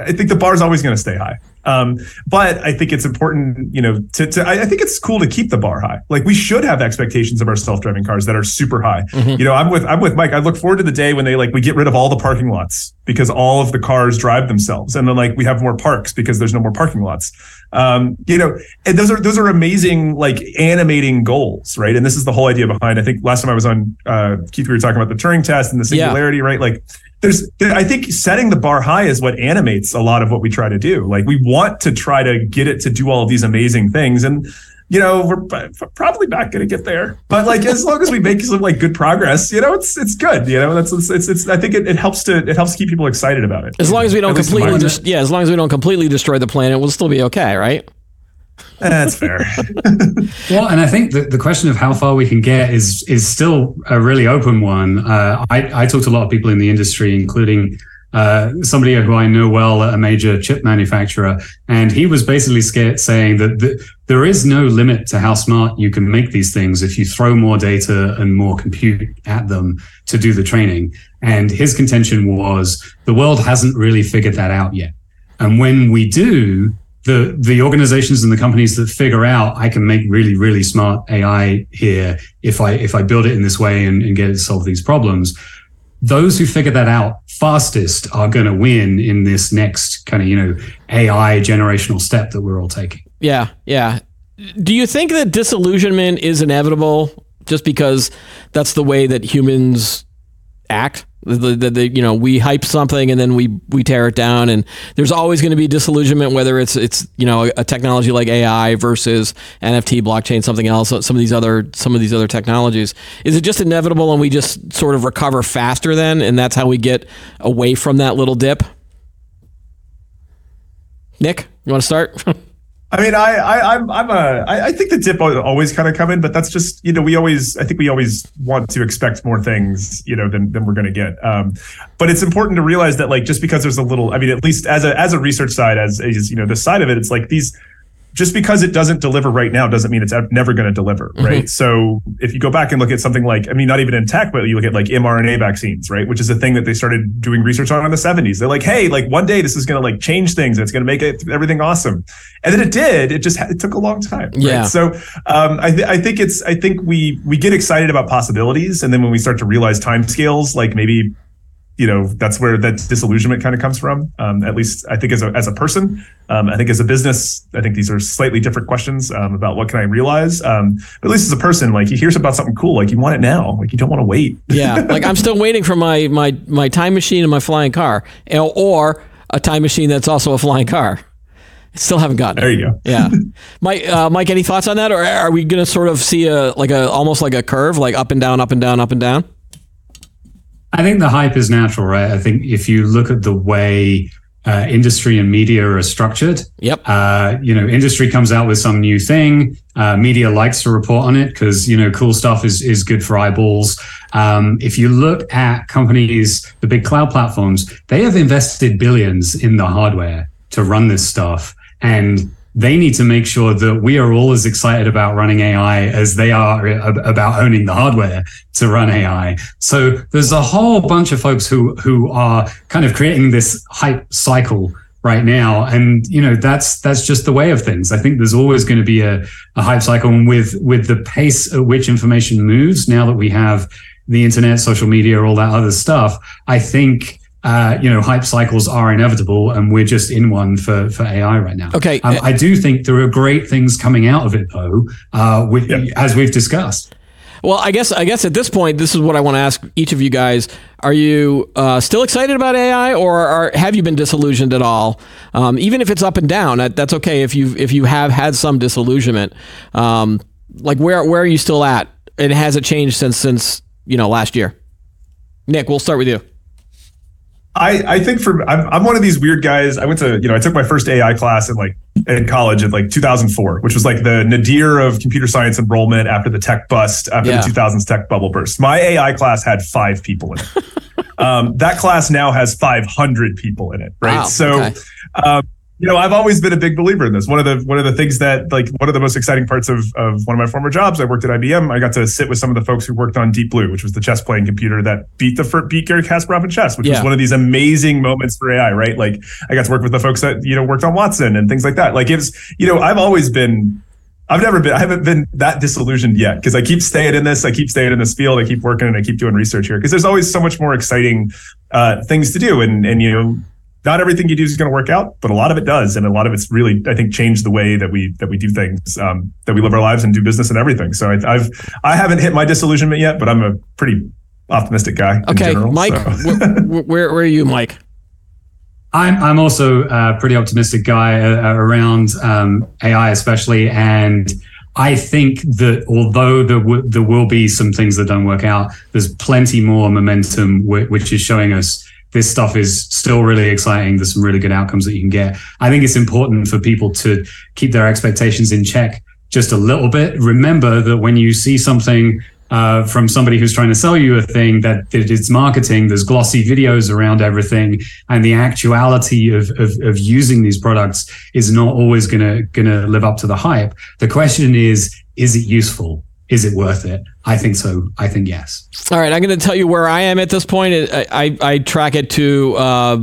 i think the bar is always going to stay high um, but I think it's important, you know, to, to I, I, think it's cool to keep the bar high. Like we should have expectations of our self-driving cars that are super high. Mm-hmm. You know, I'm with I'm with Mike. I look forward to the day when they like we get rid of all the parking lots because all of the cars drive themselves, and then like we have more parks because there's no more parking lots. Um, you know, and those are those are amazing like animating goals, right? And this is the whole idea behind. I think last time I was on uh, Keith, we were talking about the Turing test and the singularity, yeah. right? Like there's i think setting the bar high is what animates a lot of what we try to do like we want to try to get it to do all of these amazing things and you know we're probably not going to get there but like as long as we make some like good progress you know it's it's good you know that's it's it's, i think it, it helps to it helps keep people excited about it as long as we don't completely just yeah as long as we don't completely destroy the planet we'll still be okay right that's fair. <laughs> <laughs> well, and I think the, the question of how far we can get is is still a really open one. Uh, I, I talked to a lot of people in the industry, including uh, somebody who I know well, a major chip manufacturer, and he was basically scared, saying that the, there is no limit to how smart you can make these things if you throw more data and more compute at them to do the training. And his contention was the world hasn't really figured that out yet. And when we do, the the organizations and the companies that figure out I can make really really smart AI here if I if I build it in this way and, and get it to solve these problems, those who figure that out fastest are going to win in this next kind of you know AI generational step that we're all taking. Yeah, yeah. Do you think that disillusionment is inevitable just because that's the way that humans act. The, the, the, you know we hype something and then we we tear it down. And there's always going to be disillusionment whether it's it's you know a, a, technology like AI versus NFT blockchain something else uh, some of these other some of these other technologies. Is it just inevitable and we just sort of recover faster then and that's how we get away from that little dip? Nick you want to start <laughs> I mean, I, I, I'm, I'm a, I, I think the dip always kind of come in, but that's just, you know, we always, I think we always want to expect more things, you know, than, than we're going to get. Um, but it's important to realize that, like, just because there's a little, I mean, at least as a, as a research side, as, as you know, the side of it, it's like these, just because it doesn't deliver right now doesn't mean it's never going to deliver, right? Mm-hmm. So if you go back and look at something like, I mean, not even in tech, but you look at like mRNA vaccines, right? Which is a thing that they started doing research on in the 70s. They're like, hey, like one day this is going to like change things. It's going to make it everything awesome, and then it did. It just it took a long time. Right? Yeah. So um, I, th- I think it's I think we we get excited about possibilities, and then when we start to realize time scales, like maybe you know that's where that disillusionment kind of comes from um, at least i think as a, as a person um, i think as a business i think these are slightly different questions um, about what can i realize um, but at least as a person like he hears about something cool like you want it now like you don't want to wait <laughs> yeah like i'm still waiting for my my my time machine and my flying car or a time machine that's also a flying car Still haven't gotten it. There you go. Yeah, <laughs> Mike. Uh, Mike, any thoughts on that, or are we going to sort of see a like a almost like a curve, like up and down, up and down, up and down? I think the hype is natural, right? I think if you look at the way uh, industry and media are structured. Yep. Uh, you know, industry comes out with some new thing. Uh, media likes to report on it because you know cool stuff is is good for eyeballs. Um, if you look at companies, the big cloud platforms, they have invested billions in the hardware to run this stuff, and they need to make sure that we are all as excited about running AI as they are about owning the hardware to run AI. So there's a whole bunch of folks who who are kind of creating this hype cycle right now. And you know that's that's just the way of things. I think there's always going to be a, a hype cycle. And with with the pace at which information moves now that we have the internet social media all that other stuff i think uh, you know, hype cycles are inevitable, and we're just in one for for AI right now. Okay, um, I do think there are great things coming out of it, though, uh, with, yep. as we've discussed. Well, I guess I guess at this point, this is what I want to ask each of you guys: Are you uh, still excited about AI, or are, have you been disillusioned at all? Um, even if it's up and down, that, that's okay. If you if you have had some disillusionment, um, like where where are you still at? And has it changed since since you know last year? Nick, we'll start with you. I, I think for I'm, I'm one of these weird guys. I went to you know I took my first AI class in like in college in like 2004, which was like the nadir of computer science enrollment after the tech bust after yeah. the 2000s tech bubble burst. My AI class had five people in it. <laughs> um, that class now has 500 people in it. Right. Wow, so. Okay. Um, you know, I've always been a big believer in this. One of the one of the things that like one of the most exciting parts of of one of my former jobs, I worked at IBM. I got to sit with some of the folks who worked on Deep Blue, which was the chess playing computer that beat the beat Garry Kasparov in chess, which yeah. was one of these amazing moments for AI. Right? Like I got to work with the folks that you know worked on Watson and things like that. Like it's you know I've always been I've never been, I haven't been that disillusioned yet because I keep staying in this. I keep staying in this field. I keep working and I keep doing research here because there's always so much more exciting uh, things to do. And, and, you know, not everything you do is going to work out, but a lot of it does, and a lot of it's really, I think, changed the way that we that we do things, um, that we live our lives and do business and everything. So I, I've I haven't hit my disillusionment yet, but I'm a pretty optimistic guy. Okay, general, Mike, so. where, <laughs> where, where are you, Mike? I'm I'm also a pretty optimistic guy uh, around um, AI, especially, and I think that although there w- there will be some things that don't work out, there's plenty more momentum w- which is showing us this stuff is still really exciting. There's some really good outcomes that you can get. I think it's important for people to keep their expectations in check just a little bit. Remember that when you see something uh, from somebody who's trying to sell you a thing that, it's marketing, there's glossy videos around everything, and the actuality of, of, of using these products is not always gonna gonna live up to the hype. The question is, is it useful? Is it worth it? I think so. I think yes. All right, I'm going to tell you where I am at this point. I I, I track it to uh,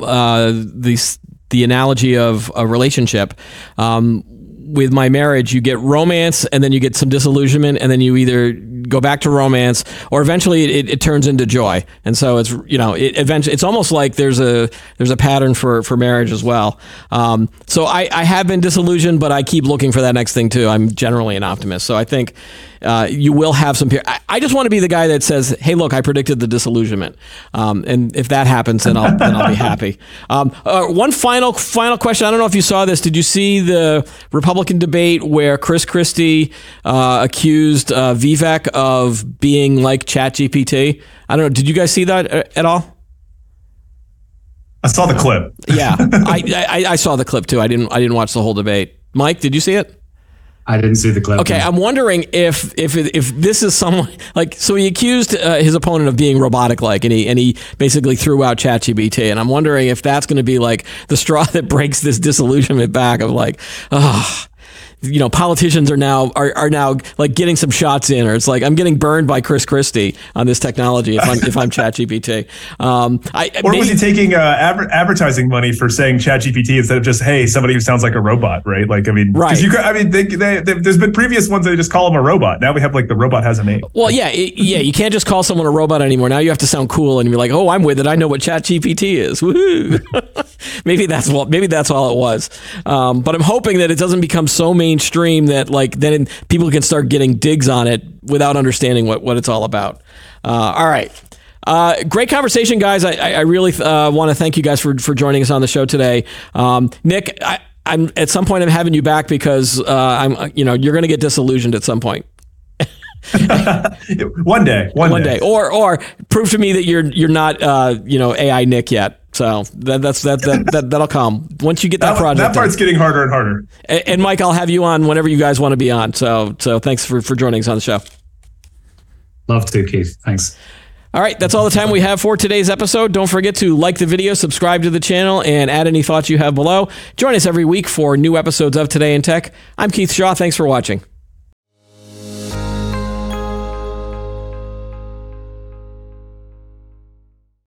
uh, the the analogy of a relationship. Um, with my marriage, you get romance and then you get some disillusionment, and then you either go back to romance, or eventually it, it turns into joy. And so it's you know it eventually it's almost like there's a there's a pattern for for marriage as well. Um, so I, I have been disillusioned, but I keep looking for that next thing too. I'm generally an optimist, so I think uh, you will have some. I, I, just want to be the guy that says, "Hey, look, I predicted the disillusionment," um, and if that happens, then I'll then I'll be happy. <laughs> Um, uh, one final final question. I don't know if you saw this. Did you see the Republican debate where Chris Christie uh, accused uh, Vivek of being like ChatGPT? I don't know. Did you guys see that uh, at all? I saw the clip. yeah, <laughs> I, I, I saw the clip too. I didn't I didn't watch the whole debate. Mike, did you see it? I didn't see the clip. Okay, I'm wondering if if if this is someone like so he accused uh, his opponent of being robotic like, and he and he basically threw out ChatGPT, and I'm wondering if that's going to be like the straw <laughs> that breaks this disillusionment back of like, oh, you know, politicians are now are, are now like getting some shots in, or it's like I'm getting burned by Chris Christie on this technology if I'm if I'm ChatGPT. Um, I, or maybe, was he taking uh, adver- advertising money for saying ChatGPT instead of just hey somebody who sounds like a robot, right? Like I mean, right? You, I mean, they, they, they, there's been previous ones that they just call him a robot. Now we have like the robot has a name. Well, yeah, it, yeah, you can't just call someone a robot anymore. Now you have to sound cool and you're like, oh, I'm with it. I know what ChatGPT is. Woohoo! <laughs> maybe that's what maybe that's all it was. Um, but I'm hoping that it doesn't become so mainstream that like then people can start getting digs on it without understanding what, what it's all about. Uh, all right. Uh, great conversation, guys. I, I really uh, want to thank you guys for, for joining us on the show today. Um, Nick, I, am at some point I'm having you back because uh, I'm you know you're going to get disillusioned at some point. <laughs> one day, one, one day. day. or or prove to me that you're you're not uh, you know AI Nick yet. So that, that's that, that that that'll come once you get that, that project. That part's done. getting harder and harder. And, and, Mike, I'll have you on whenever you guys want to be on. So so thanks for for joining us on the show. Love to, Keith. Thanks. All right, that's all the time we have for today's episode. Don't forget to like the video, subscribe to the channel, and add any thoughts you have below. Join us every week for new episodes of Today in Tech. I'm Keith Shaw. Thanks for watching.